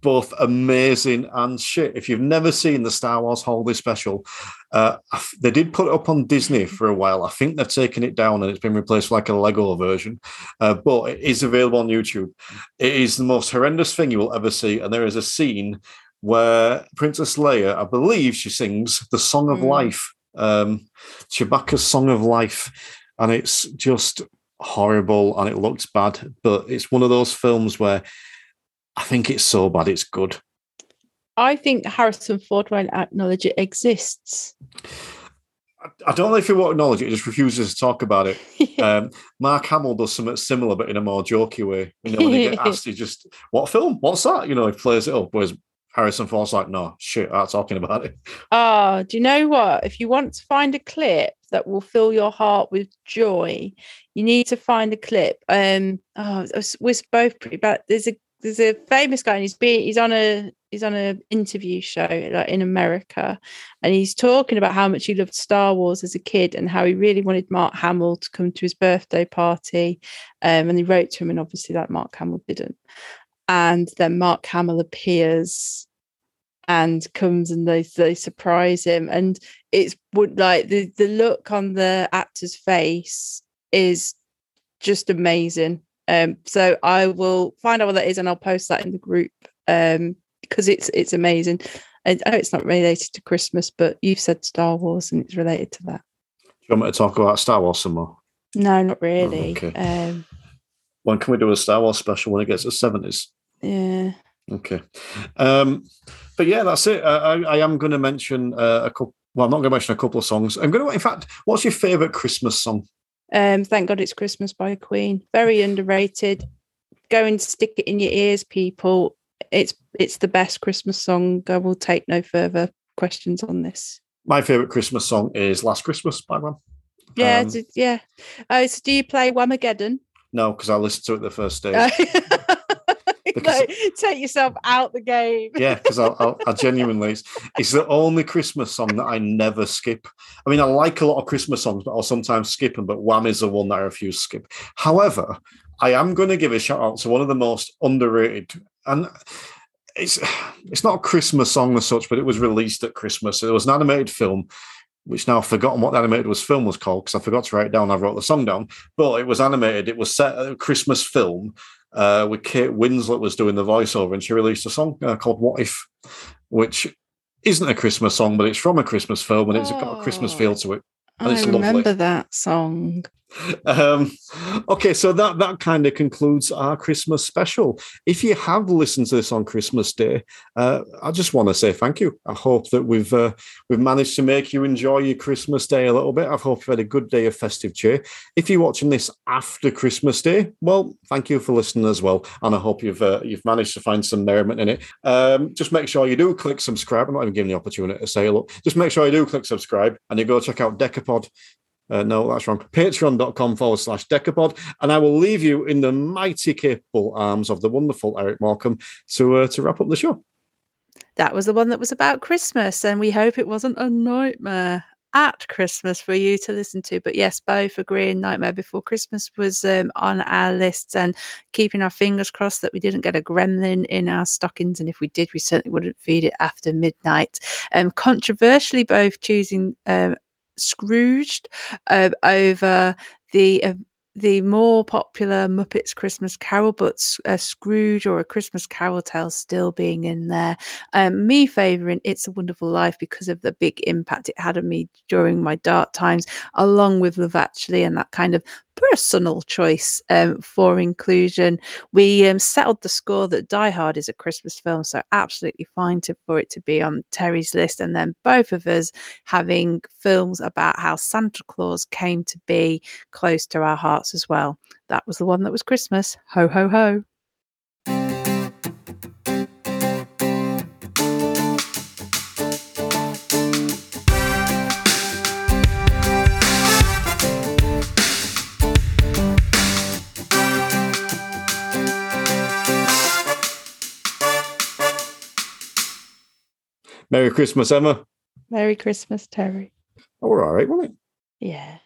both amazing and shit. If you've never seen the Star Wars Holiday Special, uh, they did put it up on Disney for a while. I think they've taken it down and it's been replaced with like a Lego version, uh, but it is available on YouTube. It is the most horrendous thing you will ever see, and there is a scene where Princess Leia, I believe, she sings the Song of mm. Life, um, Chewbacca's Song of Life, and it's just horrible and it looks bad, but it's one of those films where I think it's so bad it's good. I think Harrison Ford won't acknowledge it exists. I don't know if he won't acknowledge it; he just refuses to talk about it. yeah. um, Mark Hamill does something similar, but in a more jokey way. You know, when he gets asked, he just, "What film? What's that?" You know, he plays it up. Whereas Harrison Ford's like, "No, shit, I'm talking about it." Oh, do you know what? If you want to find a clip that will fill your heart with joy, you need to find a clip. Um, oh, we're both pretty bad. There's a there's a famous guy and he's he's on a he's on an interview show like in America and he's talking about how much he loved Star Wars as a kid and how he really wanted Mark Hamill to come to his birthday party um, and he wrote to him and obviously that Mark Hamill didn't. And then Mark Hamill appears and comes and they they surprise him and it's like the the look on the actor's face is just amazing um, so I will find out what that is and I'll post that in the group um, because it's it's amazing. I know it's not related to Christmas, but you've said Star Wars and it's related to that. Do you want me to talk about Star Wars some more? No, not really. Oh, okay. Um, when can we do a Star Wars special when it gets to seventies? Yeah. Okay. Um, but yeah, that's it. I, I am going to mention uh, a couple. Well, I'm not going to mention a couple of songs. I'm going to. In fact, what's your favorite Christmas song? Um, Thank God It's Christmas by Queen. Very underrated. Go and stick it in your ears, people. It's it's the best Christmas song. I will take no further questions on this. My favourite Christmas song is Last Christmas by Wham. Yeah, um, yeah. Oh, so do you play Whamageddon? No, because I listened to it the first day. because, take yourself out the game. yeah, because I, I, I, genuinely, it's, it's, the only Christmas song that I never skip. I mean, I like a lot of Christmas songs, but I'll sometimes skip them. But Wham is the one that I refuse to skip. However, I am going to give a shout out to one of the most underrated and. It's it's not a Christmas song as such, but it was released at Christmas. It was an animated film which now I've forgotten what the animated was film was called because I forgot to write it down. I wrote the song down, but it was animated. It was set a Christmas film uh, with Kate Winslet was doing the voiceover, and she released a song uh, called "What If," which isn't a Christmas song, but it's from a Christmas film, and it's got a Christmas feel Oh, to it. And I it's remember lovely. that song. Um, okay, so that that kind of concludes our Christmas special. If you have listened to this on Christmas Day, uh, I just want to say thank you. I hope that we've uh, we've managed to make you enjoy your Christmas Day a little bit. I hope you've had a good day of festive cheer. If you're watching this after Christmas Day, well, thank you for listening as well, and I hope you've uh, you've managed to find some merriment in it. Um, just make sure you do click subscribe. I'm not even giving the opportunity to say hello. Just make sure you do click subscribe, and you go check out Decapod. Uh, no, that's wrong. Patreon.com forward slash Decapod. And I will leave you in the mighty capable arms of the wonderful Eric Morecambe to uh, to wrap up the show. That was the one that was about Christmas, and we hope it wasn't a nightmare at Christmas for you to listen to. But yes, both agree. Nightmare Before Christmas was um, on our lists, and keeping our fingers crossed that we didn't get a gremlin in our stockings. And if we did, we certainly wouldn't feed it after midnight. Um, controversially, both choosing um, Scrooged um, over the uh, the more popular Muppets Christmas Carol, but uh, Scrooge or a Christmas Carol tale still being in there. Um, me favouring It's a Wonderful Life because of the big impact it had on me during my dark times, along with Love Actually and that kind of personal choice um, for inclusion. We um, settled the score that Die Hard is a Christmas film, so absolutely fine to, for it to be on Terry's list. And then both of us having films about how Santa Claus came to be close to our hearts as well. That was the one that was Christmas. Ho, ho, ho. Merry Christmas, Emma. Merry Christmas, Terry. Oh, we're all right, wasn't it? Yeah.